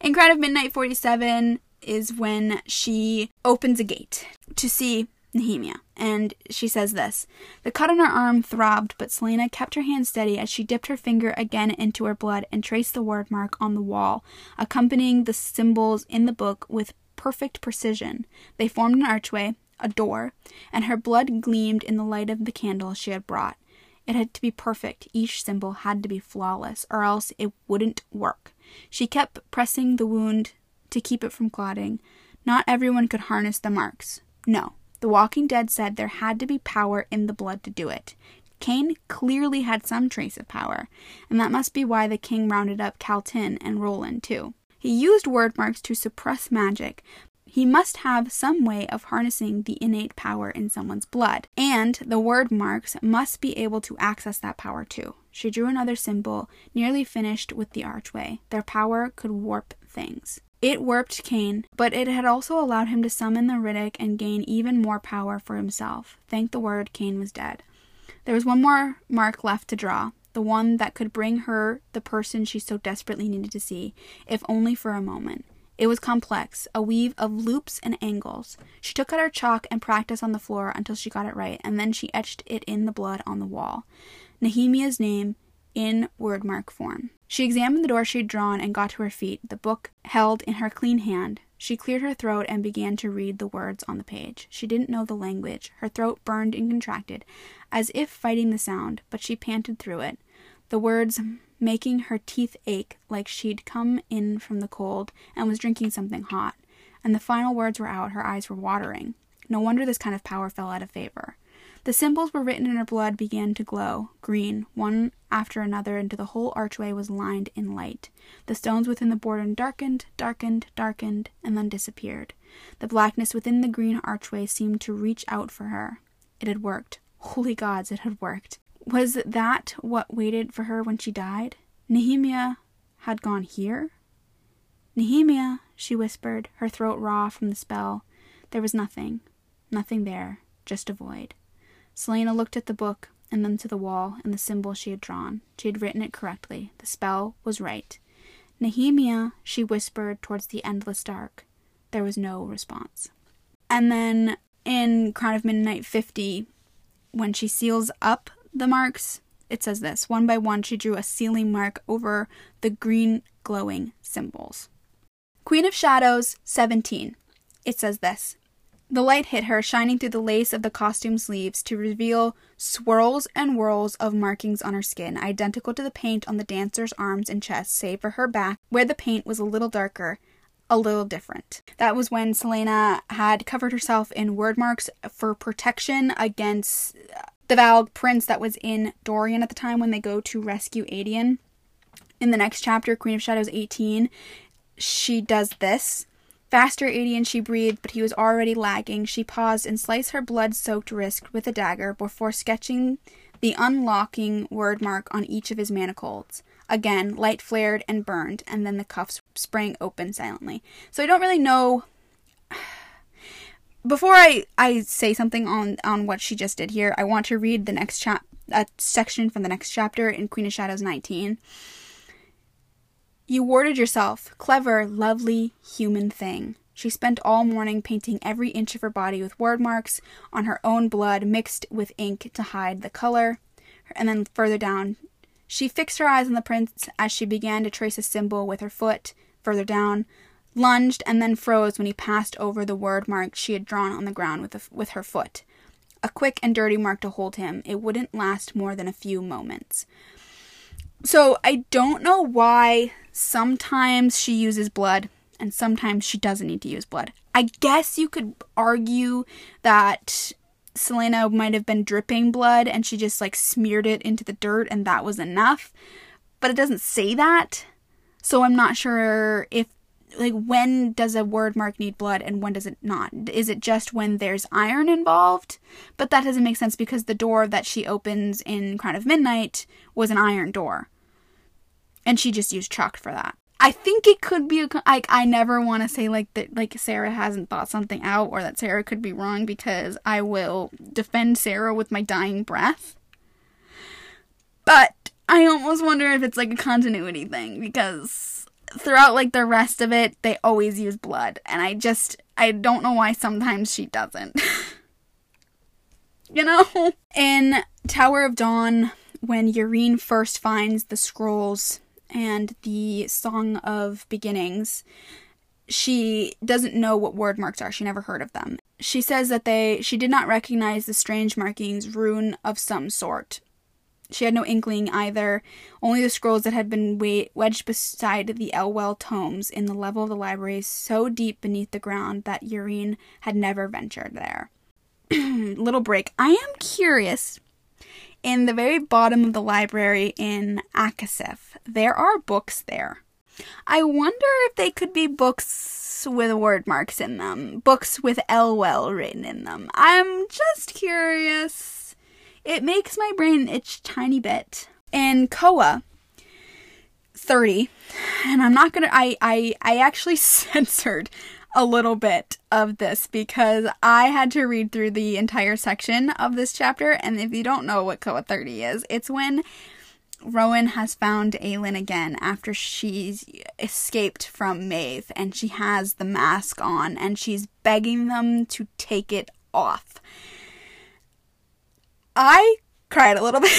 In Crown of Midnight 47 is when she opens a gate to see Nehemia, and she says this The cut on her arm throbbed, but Celaena kept her hand steady as she dipped her finger again into her blood and traced the Wyrdmark on the wall, accompanying the symbols in the book with perfect precision. They formed an archway, a door, and her blood gleamed in the light of the candle she had brought. It had to be perfect, each symbol had to be flawless, or else it wouldn't work. She kept pressing the wound to keep it from clotting. Not everyone could harness the marks. No, the Walking Dead said there had to be power in the blood to do it. Cain clearly had some trace of power, and that must be why the king rounded up Kaltain and Roland, too. He used Wyrdmarks to suppress magic. He must have some way of harnessing the innate power in someone's blood, and the Wyrdmarks must be able to access that power too. She drew another symbol, nearly finished with the archway. Their power could warp things. It warped Cain, but it had also allowed him to summon the ridderak and gain even more power for himself. Thank the Wyrd, Cain was dead. There was one more mark left to draw, the one that could bring her the person she so desperately needed to see, if only for a moment. It was complex, a weave of loops and angles. She took out her chalk and practiced on the floor until she got it right, and then she etched it in the blood on the wall. Nehemia's name in Wyrdmark form. She examined the door she had drawn and got to her feet, the book held in her clean hand. She cleared her throat and began to read the words on the page. She didn't know the language. Her throat burned and contracted, as if fighting the sound, but she panted through it. The words making her teeth ache like she'd come in from the cold and was drinking something hot. And the final words were out, her eyes were watering. No wonder this kind of power fell out of favor. The symbols were written in her blood began to glow, green, one after another, until the whole archway was lined in light. The stones within the border darkened, darkened, darkened, and then disappeared. The blackness within the green archway seemed to reach out for her. It had worked. Holy gods, it had worked. Was that what waited for her when she died? Nehemia had gone here? Nehemia, she whispered, her throat raw from the spell. There was nothing. Nothing there. Just a void. Celaena looked at the book and then to the wall and the symbol she had drawn. She had written it correctly. The spell was right. Nehemia, she whispered towards the endless dark. There was no response. And then in Crown of Midnight 50, when she seals up the marks, it says this one by one, she drew a sealing mark over the green glowing symbols. Queen of Shadows 17. It says this the light hit her, shining through the lace of the costume sleeves to reveal swirls and whirls of markings on her skin, identical to the paint on the dancer's arms and chest, save for her back, where the paint was a little darker, a little different. That was when Celaena had covered herself in Wyrdmarks for protection against the Valg prince that was in Dorian at the time when they go to rescue Aedion. In the next chapter, Queen of Shadows 18, she does this Faster, Aedion, she breathed, but he was already lagging. She paused and sliced her blood soaked wrist with a dagger before sketching the unlocking Wyrdmark on each of his manacles. Again, light flared and burned, and then the cuffs sprang open silently. So I don't really know. Before I, I say something on, on what she just did here, I want to read the next chap a section from the next chapter in Queen of Shadows 19. You warded yourself, clever, lovely, human thing. She spent all morning painting every inch of her body with Wyrdmarks on her own blood mixed with ink to hide the color. And then further down, she fixed her eyes on the prince as she began to trace a symbol with her foot. Further down, lunged and then froze when he passed over the Wyrdmark she had drawn on the ground with, the, with her foot. A quick and dirty mark to hold him. It wouldn't last more than a few moments. So I don't know why sometimes she uses blood and sometimes she doesn't need to use blood. I guess you could argue that Celaena might have been dripping blood and she just like smeared it into the dirt and that was enough. But it doesn't say that. So I'm not sure if like when does a Wyrdmark need blood and when does it not? Is it just when there's iron involved? But that doesn't make sense because the door that she opens in Crown of Midnight was an iron door. And she just used chalk for that. I think it could be a, like I never want to say like that like Sarah hasn't thought something out or that Sarah could be wrong because I will defend Sarah with my dying breath. But I almost wonder if it's like a continuity thing because throughout like the rest of it they always use blood and I just I don't know why sometimes she doesn't. you know? In Tower of Dawn when Yrene first finds the scrolls and the Song of Beginnings, she doesn't know what Wyrdmarks are. She never heard of them. She says that they she did not recognize the strange markings rune of some sort. She had no inkling either, only the scrolls that had been wedged beside the Eyllwe tomes in the level of the library so deep beneath the ground that Yrene had never ventured there. Little break. I am curious in the very bottom of the library in ACOSF, there are books there. I wonder if they could be books with Wyrdmarks in them, books with Eyllwe written in them. I'm just curious. It makes my brain itch tiny bit. And Koa 30, and I'm not gonna I I I actually censored a little bit of this because I had to read through the entire section of this chapter. And if you don't know what Koa 30 is, it's when Rowan has found Aelin again after she's escaped from Maeve and she has the mask on and she's begging them to take it off. I cried a little bit.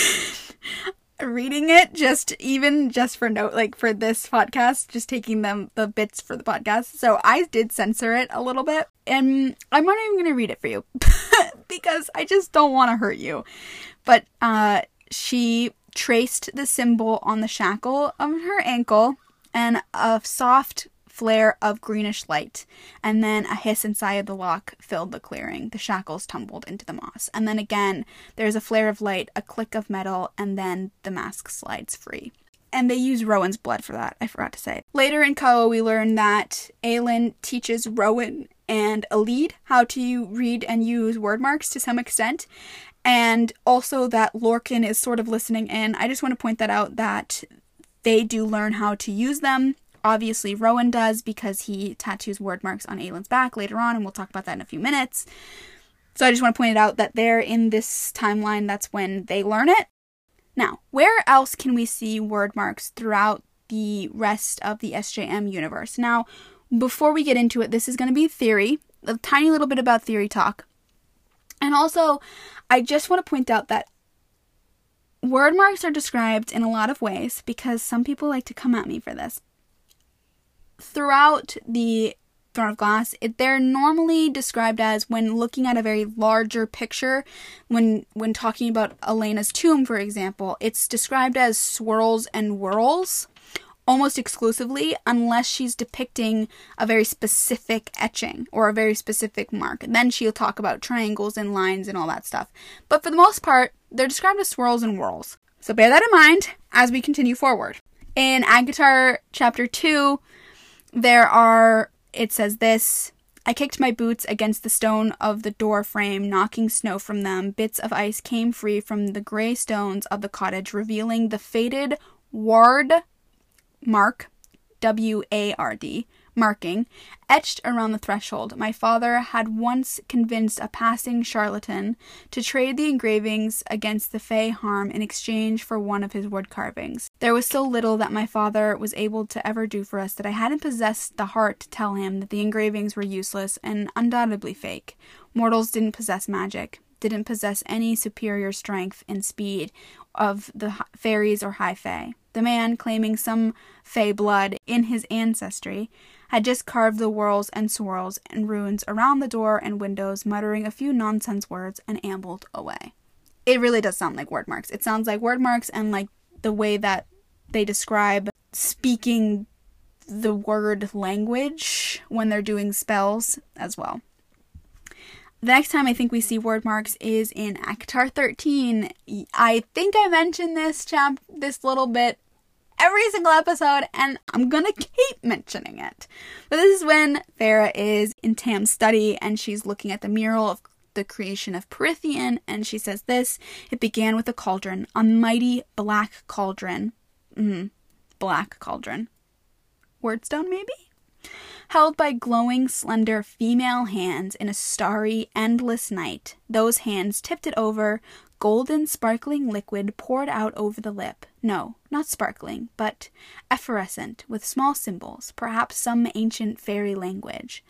reading it just even just for note like for this podcast just taking them the bits for the podcast so i did censor it a little bit and i'm not even gonna read it for you because i just don't want to hurt you but uh she traced the symbol on the shackle of her ankle and a soft flare of greenish light, and then a hiss inside the lock filled the clearing. The shackles tumbled into the moss. And then again, there's a flare of light, a click of metal, and then the mask slides free. And they use Rowan's blood for that, I forgot to say. Later in Koa, we learn that Aelin teaches Rowan and Elide how to read and use Wyrdmarks to some extent, and also that Lorcan is sort of listening in. I just want to point that out that they do learn how to use them Obviously, Rowan does because he tattoos Wyrdmarks on Aelin's back later on, and we'll talk about that in a few minutes. So I just want to point it out that they're in this timeline, that's when they learn it. Now, where else can we see Wyrdmarks throughout the rest of the SJM universe? Now, before we get into it, this is going to be theory, a tiny little bit about theory talk. And also, I just want to point out that Wyrdmarks are described in a lot of ways because some people like to come at me for this throughout the Throne of Glass, it, they're normally described as when looking at a very larger picture, when when talking about Elena's tomb, for example, it's described as swirls and whirls almost exclusively unless she's depicting a very specific etching or a very specific mark. And then she'll talk about triangles and lines and all that stuff. But for the most part, they're described as swirls and whirls. So bear that in mind as we continue forward. In ACOTAR chapter 2, there are, it says this I kicked my boots against the stone of the door frame, knocking snow from them. Bits of ice came free from the gray stones of the cottage, revealing the faded ward mark W A R D, marking, etched around the threshold. My father had once convinced a passing charlatan to trade the engravings against the Fey harm in exchange for one of his wood carvings. There was so little that my father was able to ever do for us that I hadn't possessed the heart to tell him that the engravings were useless and undoubtedly fake. Mortals didn't possess magic, didn't possess any superior strength and speed of the fairies or high fae. The man, claiming some fey blood in his ancestry, had just carved the whorls and swirls and runes around the door and windows, muttering a few nonsense words, and ambled away. It really does sound like Wyrdmarks. It sounds like Wyrdmarks and like the way that they describe speaking the Wyrd language when they're doing spells as well. The next time I think we see Wyrdmarks is in ACOTAR 13. I think I mentioned this chap this little bit every single episode, and I'm gonna keep mentioning it. But this is when Feyre is in Tam's study and she's looking at the mural of the creation of Prythian, and she says this It began with a cauldron, a mighty black cauldron. Mm-hmm. Black cauldron. Wyrdstone, maybe? Held by glowing, slender female hands in a starry, endless night, those hands tipped it over, golden, sparkling liquid poured out over the lip. No, not sparkling, but effervescent, with small symbols, perhaps some ancient fairy language.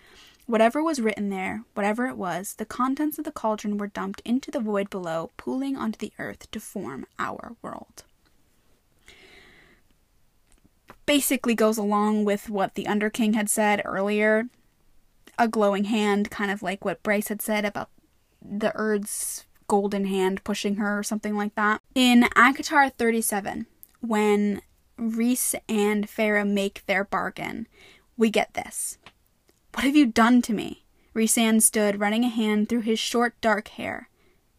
Whatever was written there, whatever it was, the contents of the cauldron were dumped into the void below, pooling onto the earth to form our world. Basically goes along with what the Underking had said earlier. A glowing hand, kind of like what Bryce had said about the Urd's golden hand pushing her or something like that. In ACOTAR 37, when Rhys and Feyre make their bargain, we get this. What have you done to me? Rhysand stood, running a hand through his short dark hair.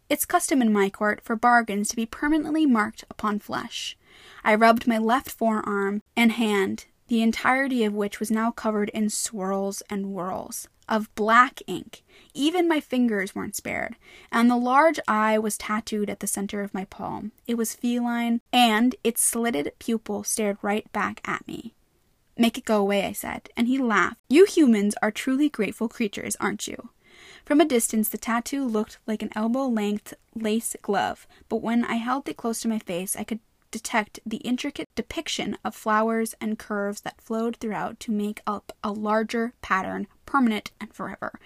It's custom in my court for bargains to be permanently marked upon flesh. I rubbed my left forearm and hand, the entirety of which was now covered in swirls and whirls of black ink. Even my fingers weren't spared, and the large eye was tattooed at the center of my palm. It was feline, and its slitted pupil stared right back at me. Make it go away, I said, and he laughed. You humans are truly grateful creatures, aren't you? From a distance, the tattoo looked like an elbow length lace glove, but when I held it close to my face, I could detect the intricate depiction of flowers and curves that flowed throughout to make up a larger pattern, permanent and forever.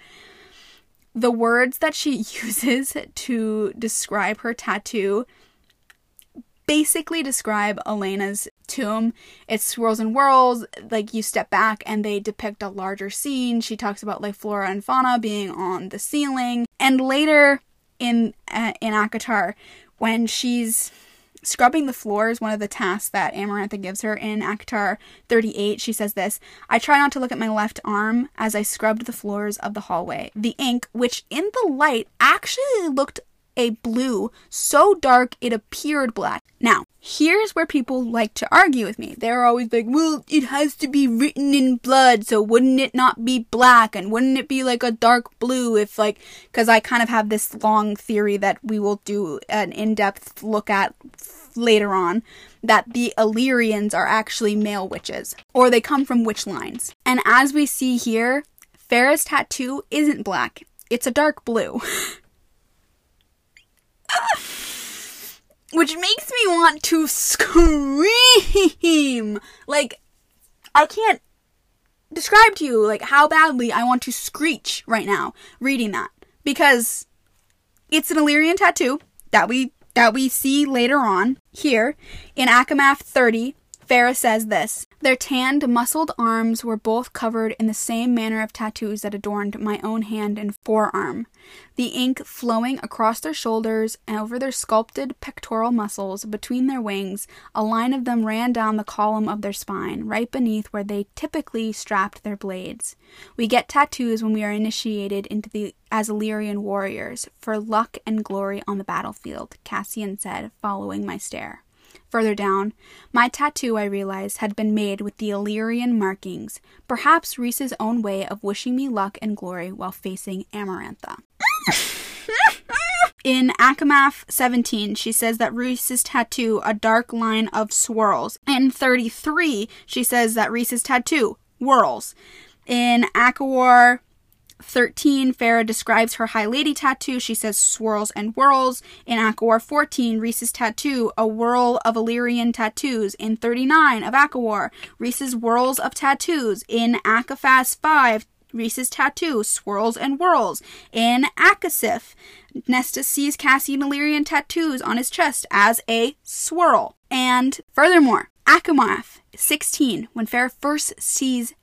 The words that she uses to describe her tattoo basically describe Elena's tomb. It swirls and whirls, like you step back and they depict a larger scene. She talks about like flora and fauna being on the ceiling. And later in uh, in ACOTAR, when she's Scrubbing the floor is one of the tasks that Amarantha gives her in ACOTAR 38. She says this I try not to look at my left arm as I scrubbed the floors of the hallway. The ink, which in the light actually looked a blue so dark it appeared black. Now, here's where people like to argue with me. They're always like, well, it has to be written in blood, so wouldn't it not be black? And wouldn't it be like a dark blue if, like, because I kind of have this long theory that we will do an in depth look at later on that the Illyrians are actually male witches, or they come from witch lines. And as we see here, Feyre's tattoo isn't black, it's a dark blue. Which makes me want to scream. Like, I can't describe to you like how badly I want to screech right now reading that because it's an Illyrian tattoo that we that we see later on here in ACOMAF 30 Feyre says this Their tanned, muscled arms were both covered in the same manner of tattoos that adorned my own hand and forearm. The ink flowing across their shoulders and over their sculpted pectoral muscles between their wings, a line of them ran down the column of their spine, right beneath where they typically strapped their blades. We get tattoos when we are initiated into the as warriors, for luck and glory on the battlefield, Cassian said, following my stare. Further down, my tattoo, I realized, had been made with the Illyrian markings, perhaps Rhys's own way of wishing me luck and glory while facing Amarantha. In ACOMAF 17, she says that Rhys's tattoo, a dark line of swirls. In 33, she says that Rhys's tattoo, whirls. In ACOWAR 13, Feyre describes her High Lady tattoo. She says swirls and whirls. In ACOWAR 14, Rhys's tattoo, a whirl of Illyrian tattoos. In 39 of ACOWAR, Rhys's whirls of tattoos. In ACOFAS 5, Rhys's tattoo, swirls and whirls. In ACOSF, Nestus sees Cassian Illyrian tattoos on his chest as a swirl. And furthermore, ACOMAF 16, when Feyre first sees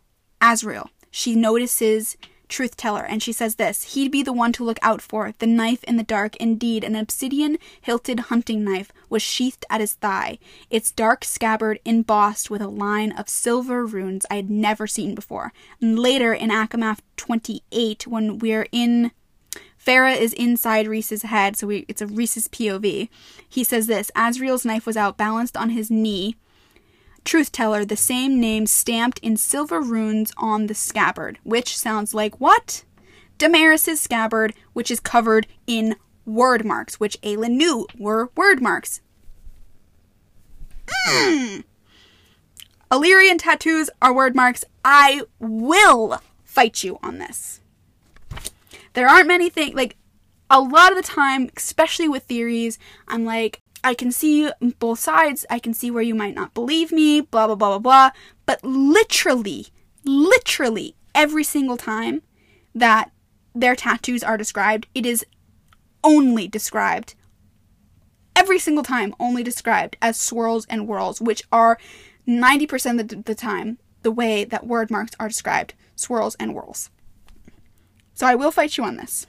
Azriel, she notices truth teller and she says this he'd be the one to look out for the knife in the dark indeed an obsidian hilted hunting knife was sheathed at his thigh its dark scabbard embossed with a line of silver runes i had never seen before and later in ACOMAF 28 when we're in Feyre is inside Rhys's head, so we, it's a Rhys's POV. He says this Azriel's knife was out, balanced on his knee. Truth teller, the same name stamped in silver runes on the scabbard, which sounds like what? Damaris's scabbard, which is covered in Wyrdmarks, which Aelin knew were Wyrdmarks. Mm. Illyrian tattoos are Wyrdmarks. I will fight you on this. There aren't many things, like, a lot of the time, especially with theories, I'm like, I can see both sides. I can see where you might not believe me, blah, blah, blah, blah, blah. But literally, literally every single time that their tattoos are described, it is only described, every single time, only described as swirls and whirls, which are 90% of the time the way that Wyrdmarks are described swirls and whirls. So I will fight you on this.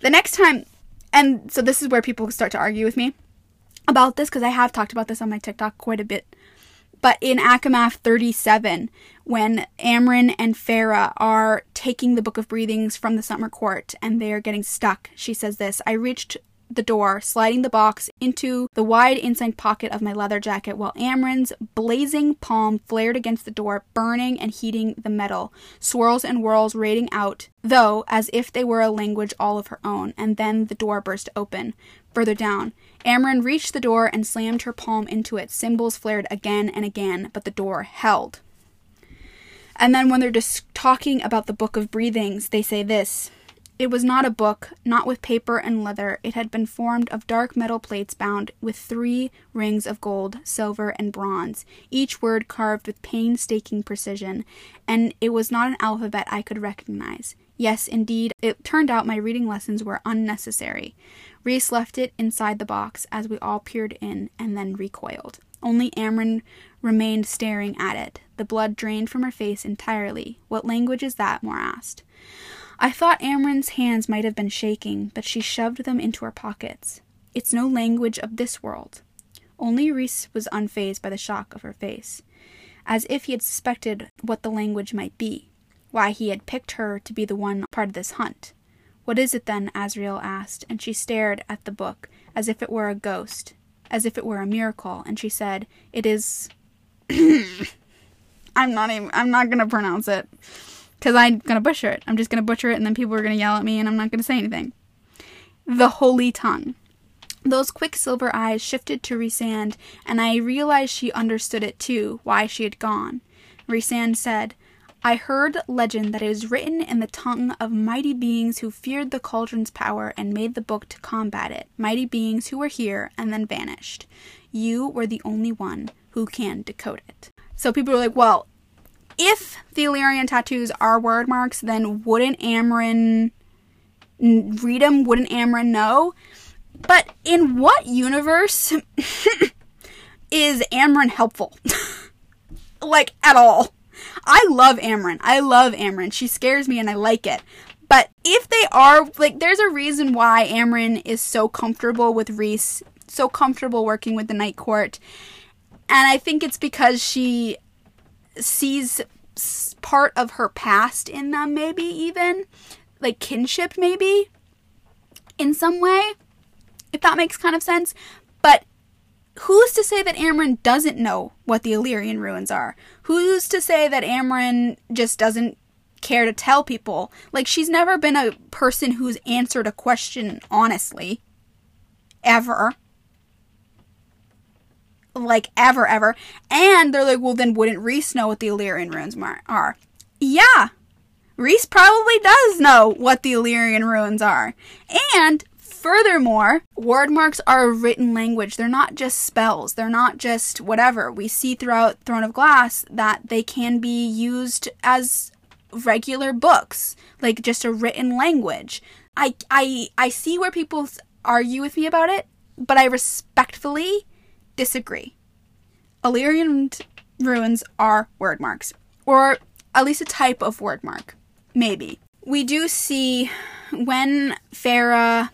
The next time, and so this is where people start to argue with me about this because I have talked about this on my TikTok quite a bit. But in ACOMAF 37, when Amren and Feyre are taking the Book of Breathings from the Summer Court and they are getting stuck, she says this I reached the door, sliding the box into the wide inside pocket of my leather jacket while Amren's blazing palm flared against the door, burning and heating the metal, swirls and whirls radiating out, though as if they were a language all of her own, and then the door burst open. Further down, Amren reached the door and slammed her palm into it. Symbols flared again and again, but the door held. And then when they're just talking about the Book of Breathings, they say this it was not a book, not with paper and leather. It had been formed of dark metal plates bound with three rings of gold, silver, and bronze, each word carved with painstaking precision, and it was not an alphabet I could recognize. Yes, indeed, it turned out my reading lessons were unnecessary. Rhys left it inside the box as we all peered in and then recoiled. Only Amren remained staring at it. The blood drained from her face entirely. What language is that? Mor asked. I thought Amren's hands might have been shaking, but she shoved them into her pockets. It's no language of this world. Only Rhys was unfazed by the shock of her face, as if he had suspected what the language might be, why he had picked her to be the one part of this hunt. What is it then? Azriel asked, and she stared at the book as if it were a ghost, as if it were a miracle, and she said, It is. I'm not even. I'm not gonna pronounce it because I'm gonna butcher it. I'm just gonna butcher it, and then people are gonna yell at me, and I'm not gonna say anything. The holy tongue. Those quicksilver eyes shifted to Rhysand, and I realized she understood it too, why she had gone. Rhysand said, I heard legend that it was written in the tongue of mighty beings who feared the cauldron's power and made the book to combat it, mighty beings who were here and then vanished. You were the only one who can decode it. So people were like, well, if the Illyrian tattoos are Wyrdmarks, then wouldn't Amren read them? Wouldn't Amren know? But in what universe is Amren helpful? like, at all. I love Amren. I love Amren. She scares me and I like it. But if they are, like, there's a reason why Amren is so comfortable with Rhys, so comfortable working with the Night Court. And I think it's because she sees part of her past in them, maybe even like kinship, maybe in some way, if that makes kind of sense. Who's to say that Amren doesn't know what the Illyrian ruins are? Who's to say that Amren just doesn't care to tell people. Like, she's never been a person who's answered a question honestly. Ever. Like, ever, ever. And they're like, well, then wouldn't Rhys know what the Illyrian runes are? Yeah. Rhys probably does know what the Illyrian ruins are. And Furthermore, Wyrdmarks are a written language. They're not just spells. They're not just whatever. We see throughout Throne of Glass that they can be used as regular books, like just a written language. I I I see where people argue with me about it, but I respectfully disagree. Illyrian runes are Wyrdmarks, or at least a type of Wyrdmark. Maybe. We do see when Feyre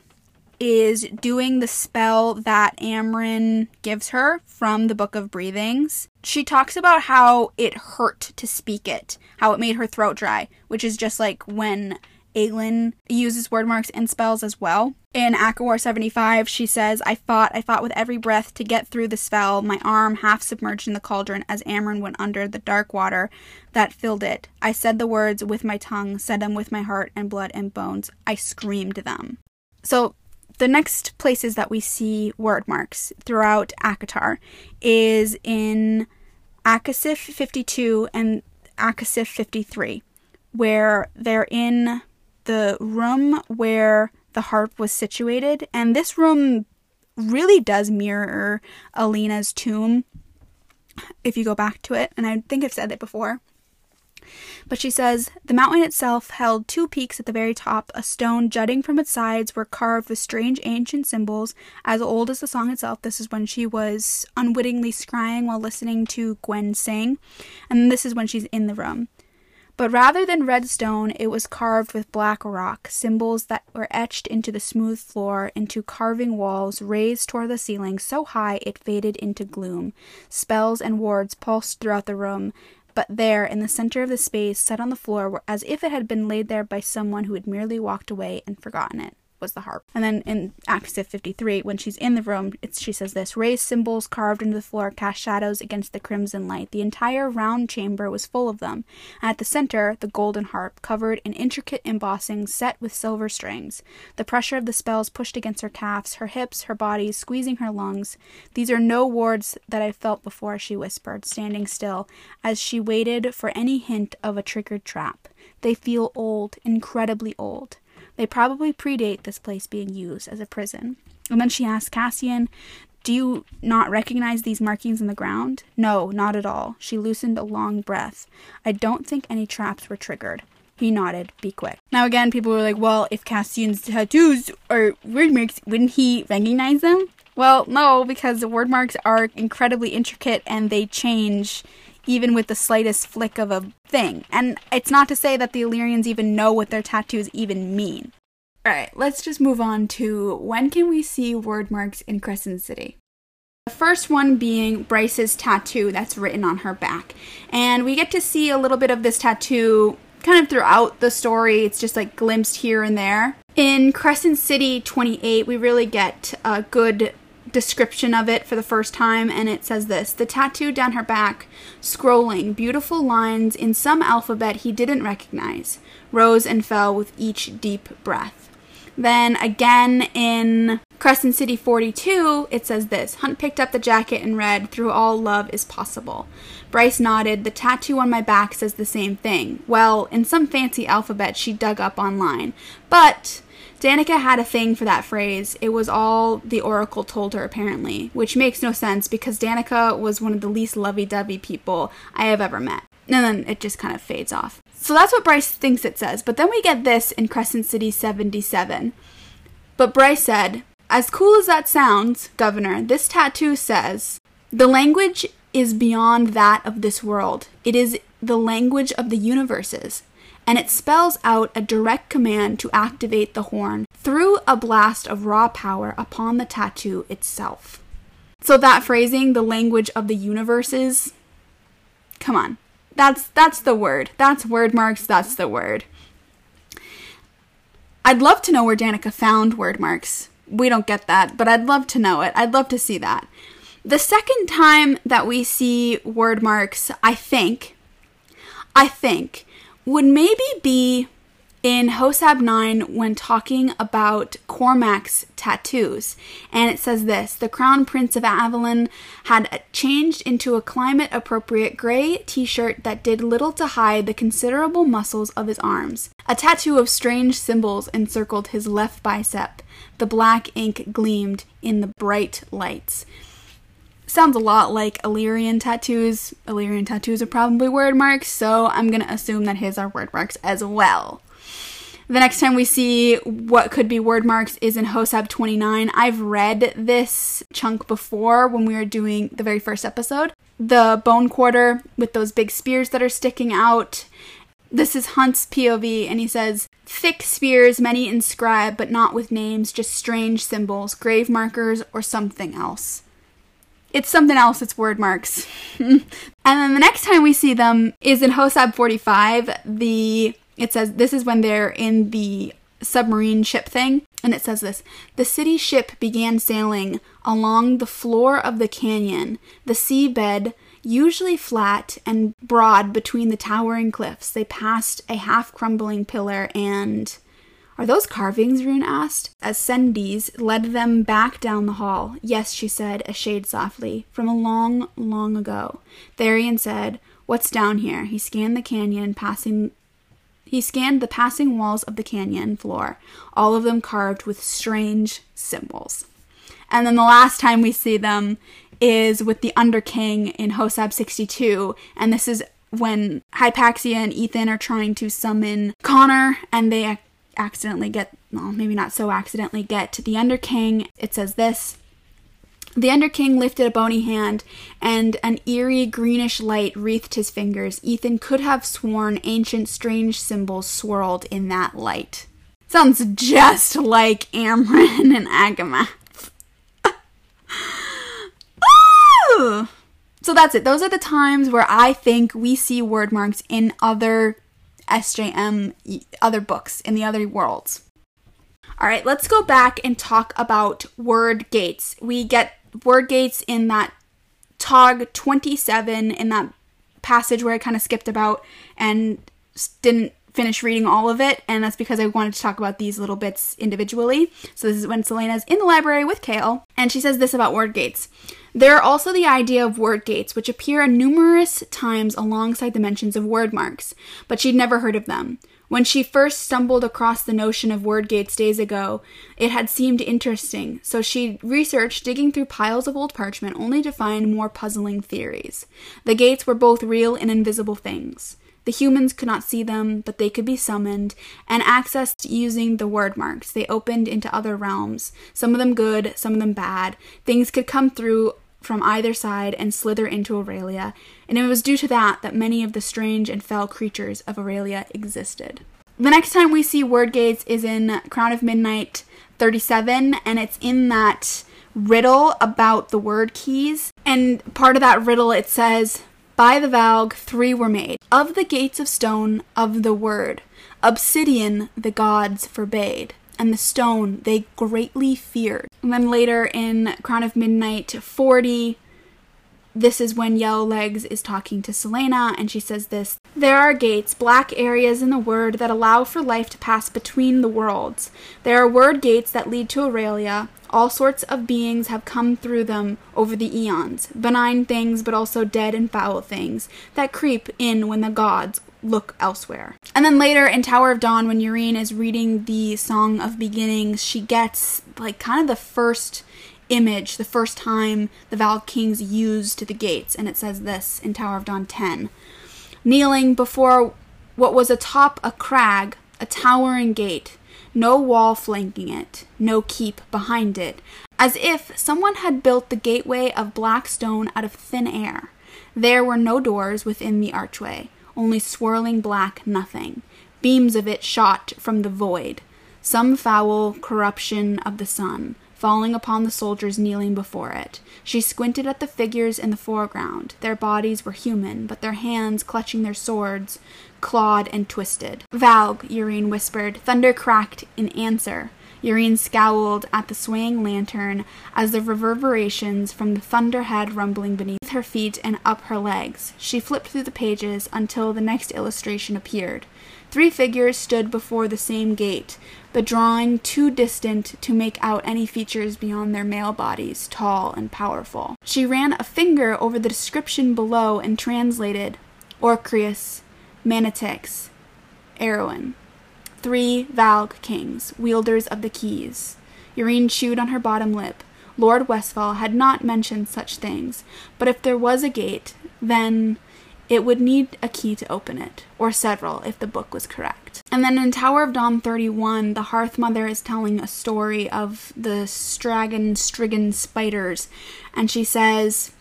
is doing the spell that Amren gives her from the Book of Breathings. She talks about how it hurt to speak it, how it made her throat dry, which is just like when Aelin uses Wyrdmarks and spells as well. In ACOWAR 75, she says, I fought, I fought with every breath to get through the spell, my arm half submerged in the cauldron as Amren went under the dark water that filled it. I said the words with my tongue, said them with my heart and blood and bones. I screamed them. So the next places that we see Wyrdmarks throughout ACOTAR is in ACOSF 52 and ACOSF 53, where they're in the room where the harp was situated, and this room really does mirror Elena's tomb if you go back to it, and I think I've said it before. But she says the mountain itself held two peaks at the very top. A stone jutting from its sides were carved with strange ancient symbols as old as the song itself. This is when she was unwittingly scrying while listening to Gwyn sing, and this is when she's in the room. But rather than red stone, it was carved with black rock, symbols that were etched into the smooth floor, into carving walls raised toward the ceiling so high it faded into gloom. Spells and wards pulsed throughout the room, but there, in the center of the space, set on the floor, as if it had been laid there by someone who had merely walked away and forgotten it was the harp. And then in Acts of 53, when she's in the room, she says this raised symbols carved into the floor cast shadows against the crimson light. The entire round chamber was full of them. And at the center, the golden harp, covered in intricate embossing set with silver strings. The pressure of the spells pushed against her calves, her hips, her body, squeezing her lungs. These are no wards that I felt before, she whispered, standing still, as she waited for any hint of a triggered trap. They feel old, incredibly old. They probably predate this place being used as a prison. And then she asked Cassian, Do you not recognize these markings in the ground? No, not at all. She loosened a long breath. I don't think any traps were triggered. He nodded. Be quick. Now again, people were like, well, if Cassian's tattoos are Wyrdmarks, wouldn't he recognize them? Well, no, because the Wyrdmarks are incredibly intricate and they change even with the slightest flick of a thing. And it's not to say that the Illyrians even know what their tattoos even mean. Alright, let's just move on to when can we see Wyrdmarks in Crescent City? The first one being Bryce's tattoo that's written on her back. And we get to see a little bit of this tattoo kind of throughout the story. It's just like glimpsed here and there. In Crescent City 28, we really get a good description of it for the first time, and it says this The tattoo down her back, scrolling, beautiful lines in some alphabet he didn't recognize, rose and fell with each deep breath. Then again in Crescent City 42, it says this Hunt picked up the jacket and read, Through all love is possible. Bryce nodded. The tattoo on my back says the same thing. Well, in some fancy alphabet she dug up online. But Danica had a thing for that phrase. It was all the Oracle told her, apparently, which makes no sense because Danica was one of the least lovey dovey people I have ever met. And then it just kind of fades off. So that's what Bryce thinks it says. But then we get this in Crescent City 77. But Bryce said, As cool as that sounds, Governor, this tattoo says, The language is beyond that of this world. It is the language of the universes and it spells out a direct command to activate the horn through a blast of raw power upon the tattoo itself. So that phrasing, the language of the universes, come on. That's that's the Wyrd. That's Wyrdmarks, that's the Wyrd. I'd love to know where Danica found Wyrdmarks. We don't get that, but I'd love to know it. I'd love to see that. The second time that we see Wyrdmarks, I think, I think, would maybe be in Hosab 9 when talking about Cormac's tattoos. And it says this The Crown Prince of Avallen had changed into a climate appropriate gray t shirt that did little to hide the considerable muscles of his arms. A tattoo of strange symbols encircled his left bicep. The black ink gleamed in the bright lights. Sounds a lot like Illyrian tattoos. Illyrian tattoos are probably Wyrdmarks, so I'm gonna assume that his are Wyrdmarks as well. The next time we see what could be Wyrdmarks is in Hosab 29. I've read this chunk before when we were doing the very first episode. The bone quarter with those big spears that are sticking out. This is Hunt's POV, and he says, Thick spears, many inscribed, but not with names, just strange symbols, grave markers, or something else. It's something else, it's Wyrdmarks. and then the next time we see them is in Hosab 45. The it says this is when they're in the submarine ship thing, and it says this The city ship began sailing along the floor of the canyon, the seabed usually flat and broad between the towering cliffs. They passed a half crumbling pillar and. Are those carvings? Ruhn asked, as Sendes led them back down the hall. Yes, she said, a shade softly, from a long, long ago. Tharion said, What's down here? He scanned the canyon, passing he scanned the passing walls of the canyon floor, all of them carved with strange symbols. And then the last time we see them is with the Underking in Hosab 62, and this is when Hypaxia and Ithan are trying to summon Connor, and they accidentally get, well, maybe not so accidentally, get to the Underking. It says this the Underking lifted a bony hand, and an eerie greenish light wreathed his fingers. Ithan could have sworn ancient strange symbols swirled in that light. Sounds just like Amren and Agamath. so that's it. Those are the times where I think we see Wyrdmarks in other SJM, other books, in the other worlds. All right, let's go back and talk about Wyrdgates. We get Wyrdgates in that Tog 27 in that passage where I kind of skipped about and didn't finish reading all of it, and that's because I wanted to talk about these little bits individually. So this is when Celaena's in the library with Chaol, and she says this about Wyrdgates. There are also the idea of Wyrdgates, which appear numerous times alongside the mentions of Wyrdmarks, but she'd never heard of them. When she first stumbled across the notion of Wyrdgates days ago, it had seemed interesting, so she researched digging through piles of old parchment only to find more puzzling theories. The gates were both real and invisible things. The humans could not see them, but they could be summoned and accessed using the Wyrdmarks. They opened into other realms, some of them good, some of them bad. Things could come through from either side and slither into Erilea, and it was due to that that many of the strange and fell creatures of Erilea existed. The next time we see Wyrdgates is in Crown of Midnight 37, and it's in that riddle about the Wyrdkeys. And part of that riddle it says, By the Valg, three were made. Of the gates of stone, of the Wyrd. Obsidian the gods forbade and the stone they greatly feared. And then later in Crown of Midnight 40, this is when Yellow Legs is talking to Celaena, and she says this There are gates, black areas in the Wyrd that allow for life to pass between the worlds. There are Wyrdgates that lead to Erilea. All sorts of beings have come through them over the eons benign things, but also dead and foul things that creep in when the gods look elsewhere. And then later in Tower of Dawn, when Yrene is reading the Song of Beginnings, she gets like kind of the first image, the first time the Valg Kings used the gates, and it says this in Tower of Dawn 10. Kneeling before what was atop a crag, a towering gate, no wall flanking it, no keep behind it, as if someone had built the gateway of black stone out of thin air. There were no doors within the archway only swirling black nothing. Beams of it shot from the void. Some foul corruption of the sun, falling upon the soldiers kneeling before it. She squinted at the figures in the foreground. Their bodies were human, but their hands, clutching their swords, clawed and twisted. Valg, Yrene whispered. Thunder cracked in answer. Yrene scowled at the swaying lantern as the reverberations from the thunderhead rumbling beneath her feet and up her legs. She flipped through the pages until the next illustration appeared. Three figures stood before the same gate, the drawing too distant to make out any features beyond their male bodies, tall and powerful. She ran a finger over the description below and translated Orcreus, Mantyx, Erawan. Three Valg kings, wielders of the keys. Yrene chewed on her bottom lip. Lord Westfall had not mentioned such things, but if there was a gate, then it would need a key to open it, or several if the book was correct. And then in Tower of Dawn 31, the Hearth Mother is telling a story of the Stragon Strigan spiders, and she says,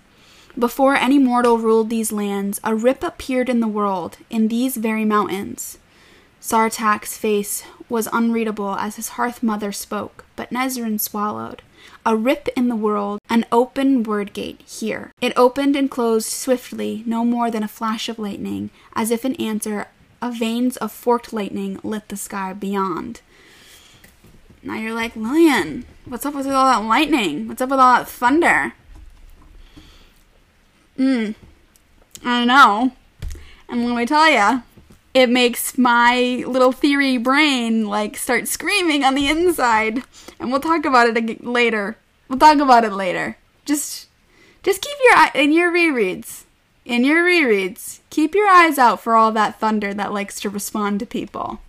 Before any mortal ruled these lands, a rip appeared in the world, in these very mountains. Sartaq's face was unreadable as his hearth mother spoke, but Nesryn swallowed. A rip in the world, an open Wyrdgate here. It opened and closed swiftly, no more than a flash of lightning, as if in answer, a veins of forked lightning lit the sky beyond. Now you're like, Lillian, what's up with all that lightning? What's up with all that thunder? Hmm, I don't know. And let me tell you, it makes my little theory brain like start screaming on the inside. And we'll talk about it later. We'll talk about it later. Just just keep your eye in your rereads. In your rereads, keep your eyes out for all that thunder that likes to respond to people.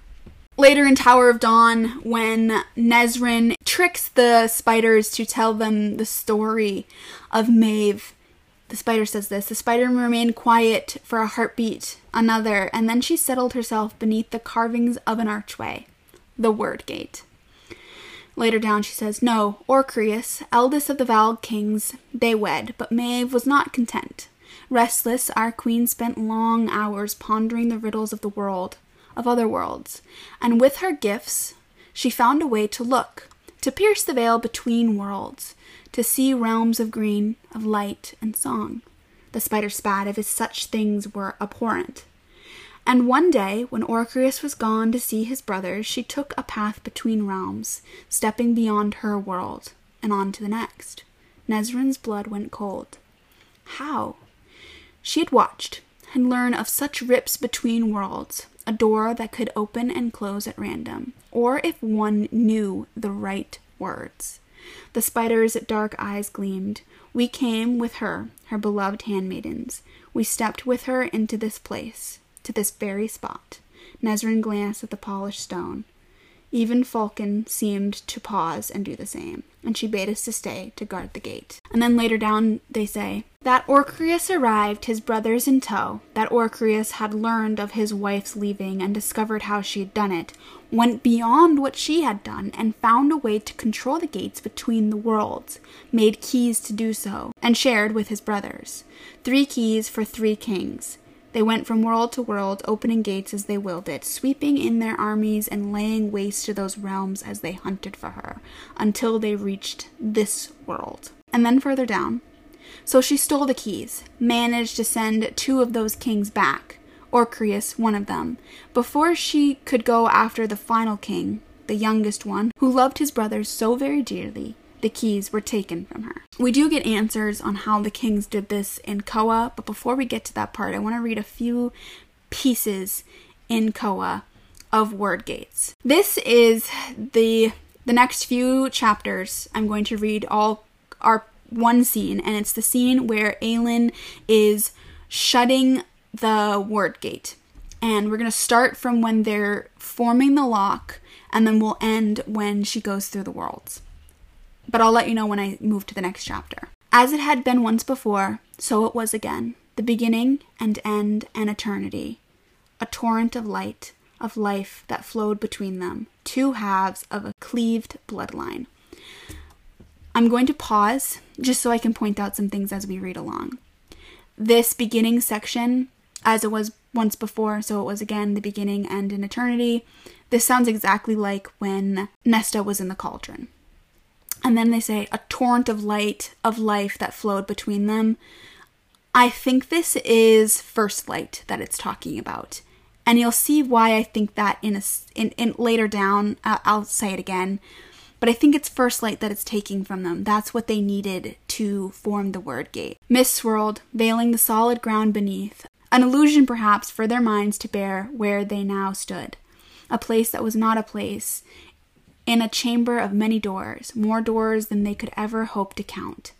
Later in Tower of Dawn, when Nesryn tricks the spiders to tell them the story of Maeve the spider says this. The spider remained quiet for a heartbeat, another, and then she settled herself beneath the carvings of an archway, the Wyrdgate. Later down, she says, No, Orcreus, eldest of the Valg kings, they wed, but Maeve was not content. Restless, our queen spent long hours pondering the riddles of the world, of other worlds, and with her gifts, she found a way to look, to pierce the veil between worlds, to see realms of green, of light and song. The spider spat if such things were abhorrent. And one day, when Orcreus was gone to see his brothers, she took a path between realms, stepping beyond her world and on to the next. Nesryn's blood went cold. How? She had watched, and learned of such rips between worlds, a door that could open and close at random, or if one knew the right words. The spider's dark eyes gleamed. We came with her, her beloved handmaidens. We stepped with her into this place, to this very spot. Nesryn glanced at the polished stone. Even Falcon seemed to pause and do the same, and she bade us to stay to guard the gate. And then later down they say, That Orcreus arrived, his brothers in tow, that Orcreus had learned of his wife's leaving and discovered how she had done it, went beyond what she had done and found a way to control the gates between the worlds, made keys to do so, and shared with his brothers. Three keys for three kings. They went from world to world, opening gates as they willed it, sweeping in their armies and laying waste to those realms as they hunted for her, until they reached this world. And then further down. So she stole the keys, managed to send two of those kings back, Orcreus one of them, before she could go after the final king, the youngest one, who loved his brothers so very dearly the keys were taken from her. We do get answers on how the kings did this in Koa, but before we get to that part, I want to read a few pieces in Koa of Wyrdgates. This is the the next few chapters. I'm going to read all our one scene, and it's the scene where Aelin is shutting the Wyrdgate. And we're going to start from when they're forming the lock, and then we'll end when she goes through the worlds but I'll let you know when I move to the next chapter. As it had been once before, so it was again, the beginning and end and eternity, a torrent of light, of life that flowed between them, two halves of a cleaved bloodline. I'm going to pause just so I can point out some things as we read along. This beginning section, as it was once before, so it was again the beginning, and eternity, this sounds exactly like when Nesta was in the cauldron. And then they say a torrent of light of life that flowed between them. I think this is first light that it's talking about. And you'll see why I think that in a in, in later down uh, I'll say it again. But I think it's first light that it's taking from them. That's what they needed to form the Wyrdgate. Mist swirled, veiling the solid ground beneath, an illusion perhaps for their minds to bear where they now stood. A place that was not a place, in a chamber of many doors, more doors than they could ever hope to count.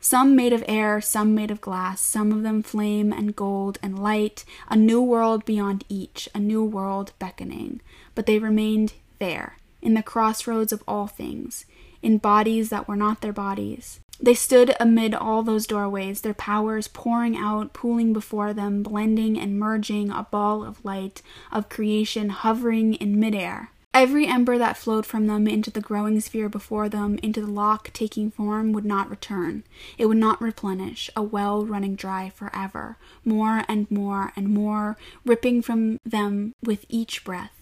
Some made of air, some made of glass, some of them flame and gold and light, a new world beyond each, a new world beckoning. But they remained there, in the crossroads of all things, in bodies that were not their bodies. They stood amid all those doorways, their powers pouring out, pooling before them, blending and merging, a ball of light, of creation hovering in midair. Every ember that flowed from them into the growing sphere before them, into the lock taking form, would not return. It would not replenish, a well running dry forever. More and more and more, ripping from them with each breath.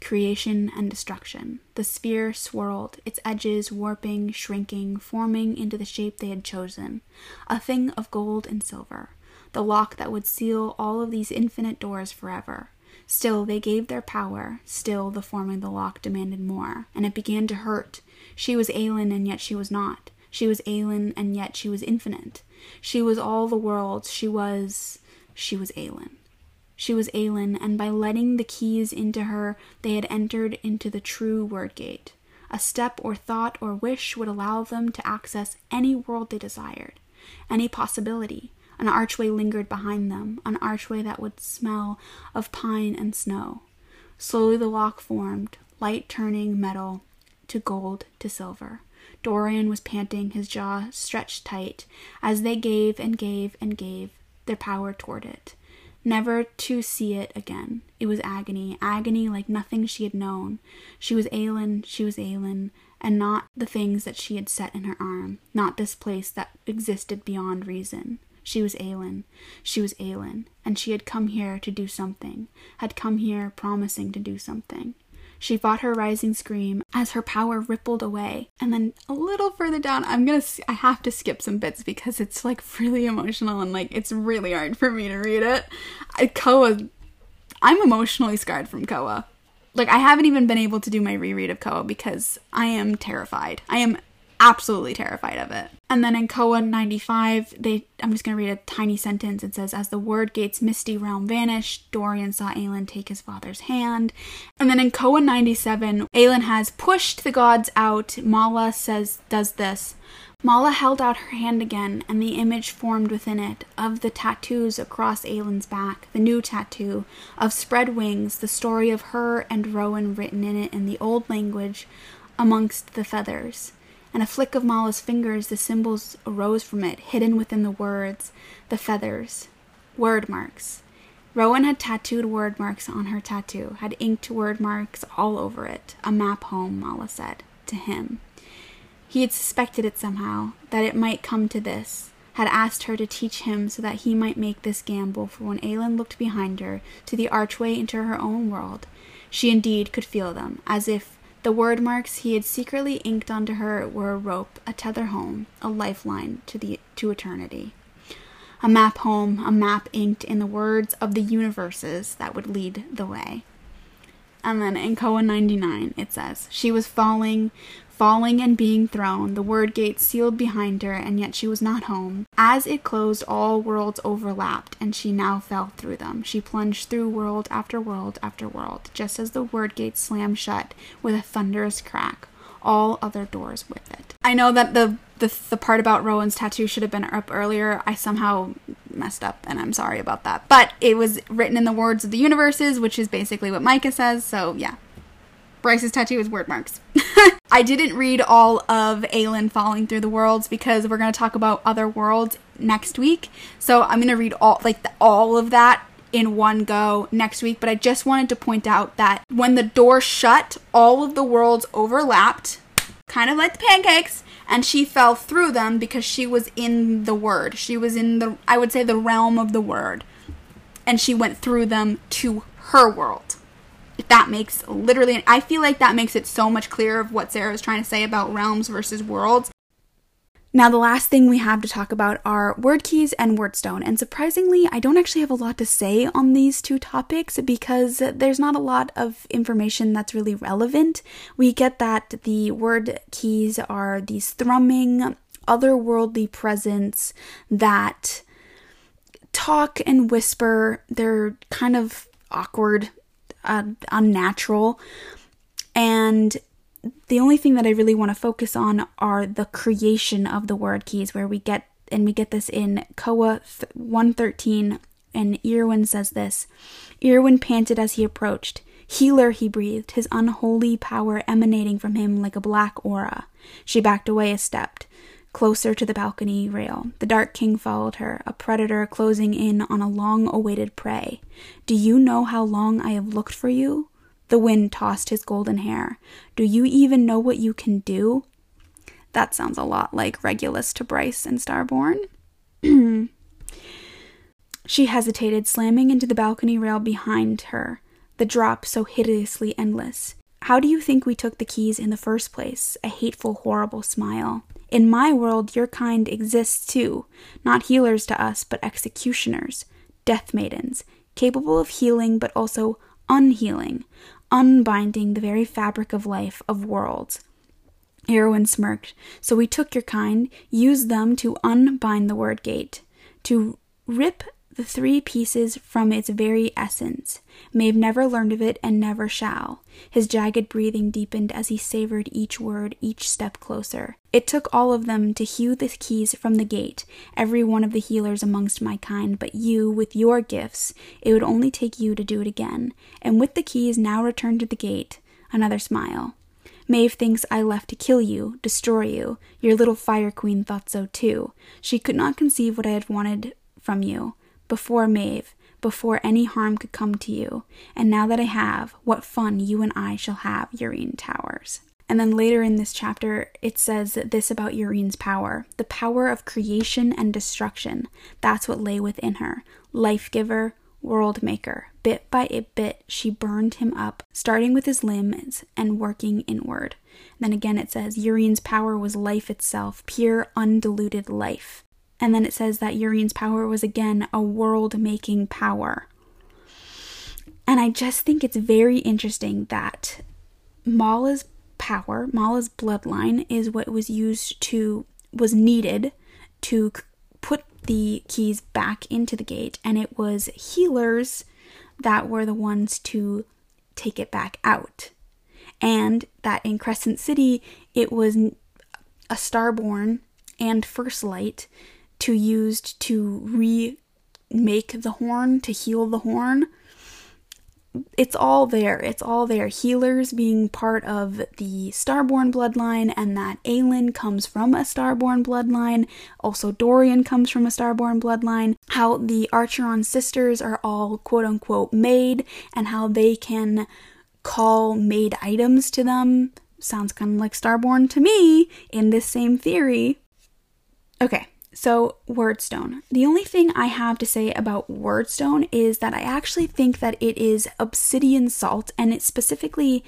Creation and destruction. The sphere swirled, its edges warping, shrinking, forming into the shape they had chosen. A thing of gold and silver. The lock that would seal all of these infinite doors forever. Still, they gave their power. Still, the form forming the lock demanded more. And it began to hurt. She was Aelin, and yet she was not. She was Aelin, and yet she was infinite. She was all the world. She was. She was Aelin. She was Aelin, and by letting the keys into her, they had entered into the true Wyrdgate. A step or thought or wish would allow them to access any world they desired, any possibility. An archway lingered behind them, an archway that would smell of pine and snow. Slowly the lock formed, light turning metal to gold to silver. Dorian was panting, his jaw stretched tight, as they gave and gave and gave their power toward it. Never to see it again. It was agony, agony like nothing she had known. She was Aelin, she was Aelin, and not the things that she had set in her arm, not this place that existed beyond reason. She was Aelin. She was Aelin, and she had come here to do something, had come here promising to do something. She fought her rising scream as her power rippled away. And then a little further down, I'm gonna, I have to skip some bits because it's like really emotional and like it's really hard for me to read it. I, Koa, I'm emotionally scarred from Koa. Like, I haven't even been able to do my reread of Koa because I am terrified. I am absolutely terrified of it. And then in Koa 95, they I'm just gonna read a tiny sentence. It says, As the Wyrdgate's misty realm vanished, Dorian saw Aelin take his father's hand. And then in Koa 97, Aelin has pushed the gods out. Mala says does this. Mala held out her hand again, and the image formed within it of the tattoos across Aelin's back, the new tattoo, of spread wings, the story of her and Rowan written in it in the old language amongst the feathers and a flick of Mala's fingers, the symbols arose from it, hidden within the words, the feathers, Wyrdmarks. Rowan had tattooed Wyrdmarks on her tattoo, had inked Wyrdmarks all over it. A map home, Mala said, to him. He had suspected it somehow, that it might come to this, had asked her to teach him so that he might make this gamble, for when Aelin looked behind her, to the archway into her own world, she indeed could feel them, as if the Wyrdmarks he had secretly inked onto her were a rope, a tether home, a lifeline to the to eternity. A map home, a map inked in the words of the universes that would lead the way. And then in Koa 99, it says, She was falling, falling and being thrown, the Wyrdgate sealed behind her, and yet she was not home. As it closed, all worlds overlapped, and she now fell through them. She plunged through world after world after world, just as the Wyrdgate slammed shut with a thunderous crack, all other doors with it. I know that the the, the part about Rowan's tattoo should have been up earlier. I somehow messed up, and I'm sorry about that. But it was written in the words of the universes, which is basically what Micah says, so yeah. Bryce's tattoo is Wyrdmarks. I didn't read all of Aelin falling through the worlds because we're going to talk about other worlds next week. So I'm going to read all like the, all of that in one go next week, but I just wanted to point out that when the door shut, all of the worlds overlapped, kind of like the pancakes, and she fell through them because she was in the Wyrd. She was in the I would say the realm of the Wyrd. And she went through them to her world that makes literally I feel like that makes it so much clearer of what Sarah was trying to say about realms versus worlds. Now, the last thing we have to talk about are Wyrdkeys and Wyrdstone. And surprisingly, I don't actually have a lot to say on these two topics because there's not a lot of information that's really relevant. We get that the word keys are these thrumming, otherworldly presence that talk and whisper. They're kind of awkward, uh, unnatural. And the only thing that I really want to focus on are the creation of the Wyrdkeys, where we get, and we get this in Koa 113, and Erawan says this Erawan panted as he approached. Healer, he breathed, his unholy power emanating from him like a black aura. She backed away a step closer to the balcony rail. The Dark King followed her, a predator closing in on a long awaited prey. Do you know how long I have looked for you? The wind tossed his golden hair. Do you even know what you can do? That sounds a lot like Rigelus to Bryce and Starborn. she hesitated, slamming into the balcony rail behind her, the drop so hideously endless. How do you think we took the keys in the first place? A hateful, horrible smile. In my world, your kind exists too, not healers to us, but executioners, death maidens, capable of healing but also unhealing, unbinding the very fabric of life, of worlds. Erawan smirked. So we took your kind, used them to unbind the Wyrdgate, to rip the three pieces from its very essence. Maeve never learned of it and never shall. His jagged breathing deepened as he savored each word, each step closer. It took all of them to hew the keys from the gate, every one of the healers amongst my kind, but you, with your gifts, it would only take you to do it again. And with the keys now returned to the gate, another smile. Maeve thinks I left to kill you, destroy you. Your little fire queen thought so too. She could not conceive what I had wanted from you before Maeve, before any harm could come to you. And now that I have, what fun you and I shall have, Yrene Towers. And then later in this chapter, it says this about Yrene's power the power of creation and destruction. That's what lay within her. Life giver, world maker. Bit by bit, she burned him up, starting with his limbs and working inward. then again, it says Yrene's power was life itself, pure, undiluted life. And then it says that Yrene's power was again a world making power. And I just think it's very interesting that Mala's power, Mala's bloodline, is what was used to, was needed to put the keys back into the gate, and it was healers that were the ones to take it back out. And that in Crescent City, it was a starborn and first light to used to remake the horn to heal the horn it's all there. It's all there. Healers being part of the Starborn bloodline, and that Aylin comes from a Starborn bloodline. Also, Dorian comes from a Starborn bloodline. How the Archeron sisters are all quote unquote made, and how they can call made items to them. Sounds kind of like Starborn to me in this same theory. Okay, so, Wyrdstone. The only thing I have to say about Wyrdstone is that I actually think that it is obsidian salt, and it's specifically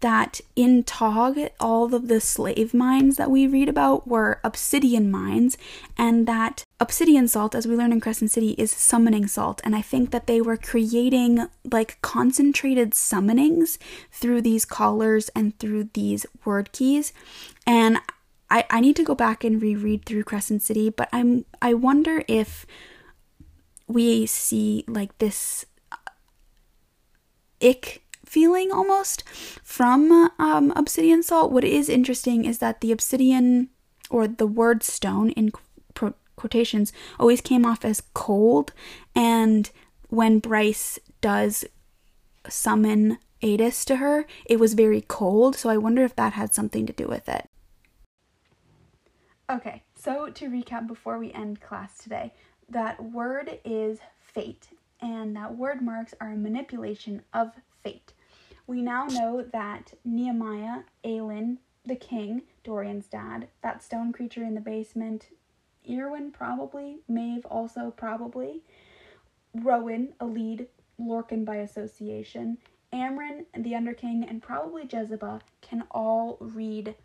that in Tog, all of the slave mines that we read about were obsidian mines, and that obsidian salt, as we learn in Crescent City, is summoning salt. And I think that they were creating like concentrated summonings through these collars and through these Wyrdkeys. And I, I need to go back and reread through Crescent City, but I'm I wonder if we see like this ick feeling almost from um, obsidian salt. What is interesting is that the obsidian or the Wyrdstone in qu- quotations always came off as cold, and when Bryce does summon Aidas to her, it was very cold. So I wonder if that had something to do with it. Okay, so to recap before we end class today, that Wyrd is fate, and that Wyrdmarks are a manipulation of fate. We now know that Nehemia, Aylin, the king, Dorian's dad, that stone creature in the basement, Irwin probably, Maeve also probably, Rowan, Elide, Lorcan by association, Amren, the Underking, and probably Jesiba can all read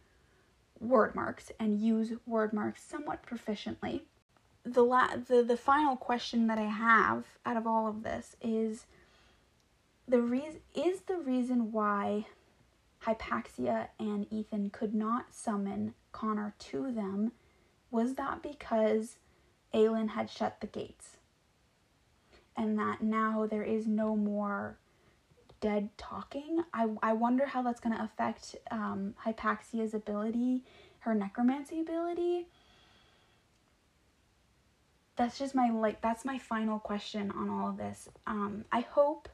Wyrdmarks and use Wyrdmarks somewhat proficiently. The, la- the the final question that I have out of all of this is the reason is the reason why Hypaxia and Ithan could not summon Connor to them was that because Aelin had shut the gates and that now there is no more dead talking. I, I wonder how that's going to affect um, Hypaxia's ability, her necromancy ability. That's just my like that's my final question on all of this. Um, I hope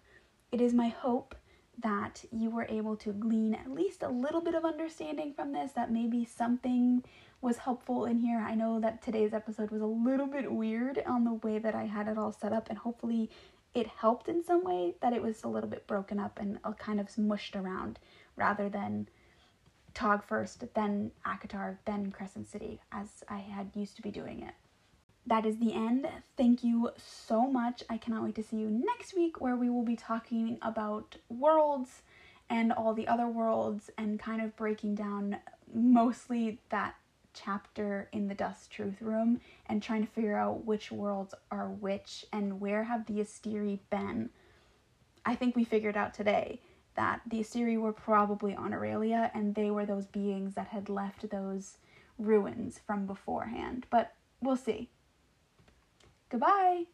it is my hope that you were able to glean at least a little bit of understanding from this, that maybe something was helpful in here. I know that today's episode was a little bit weird on the way that I had it all set up, and hopefully it helped in some way that it was a little bit broken up and uh, kind of smushed around rather than Tog first, then ACOTAR, then Crescent City, as I had used to be doing it that is the end. Thank you so much. I cannot wait to see you next week where we will be talking about worlds and all the other worlds and kind of breaking down mostly that chapter in the Dusk Truth Room and trying to figure out which worlds are which and where have the Asteri been. I think we figured out today that the Asteri were probably on Erilea and they were those beings that had left those ruins from beforehand. But we'll see. Goodbye.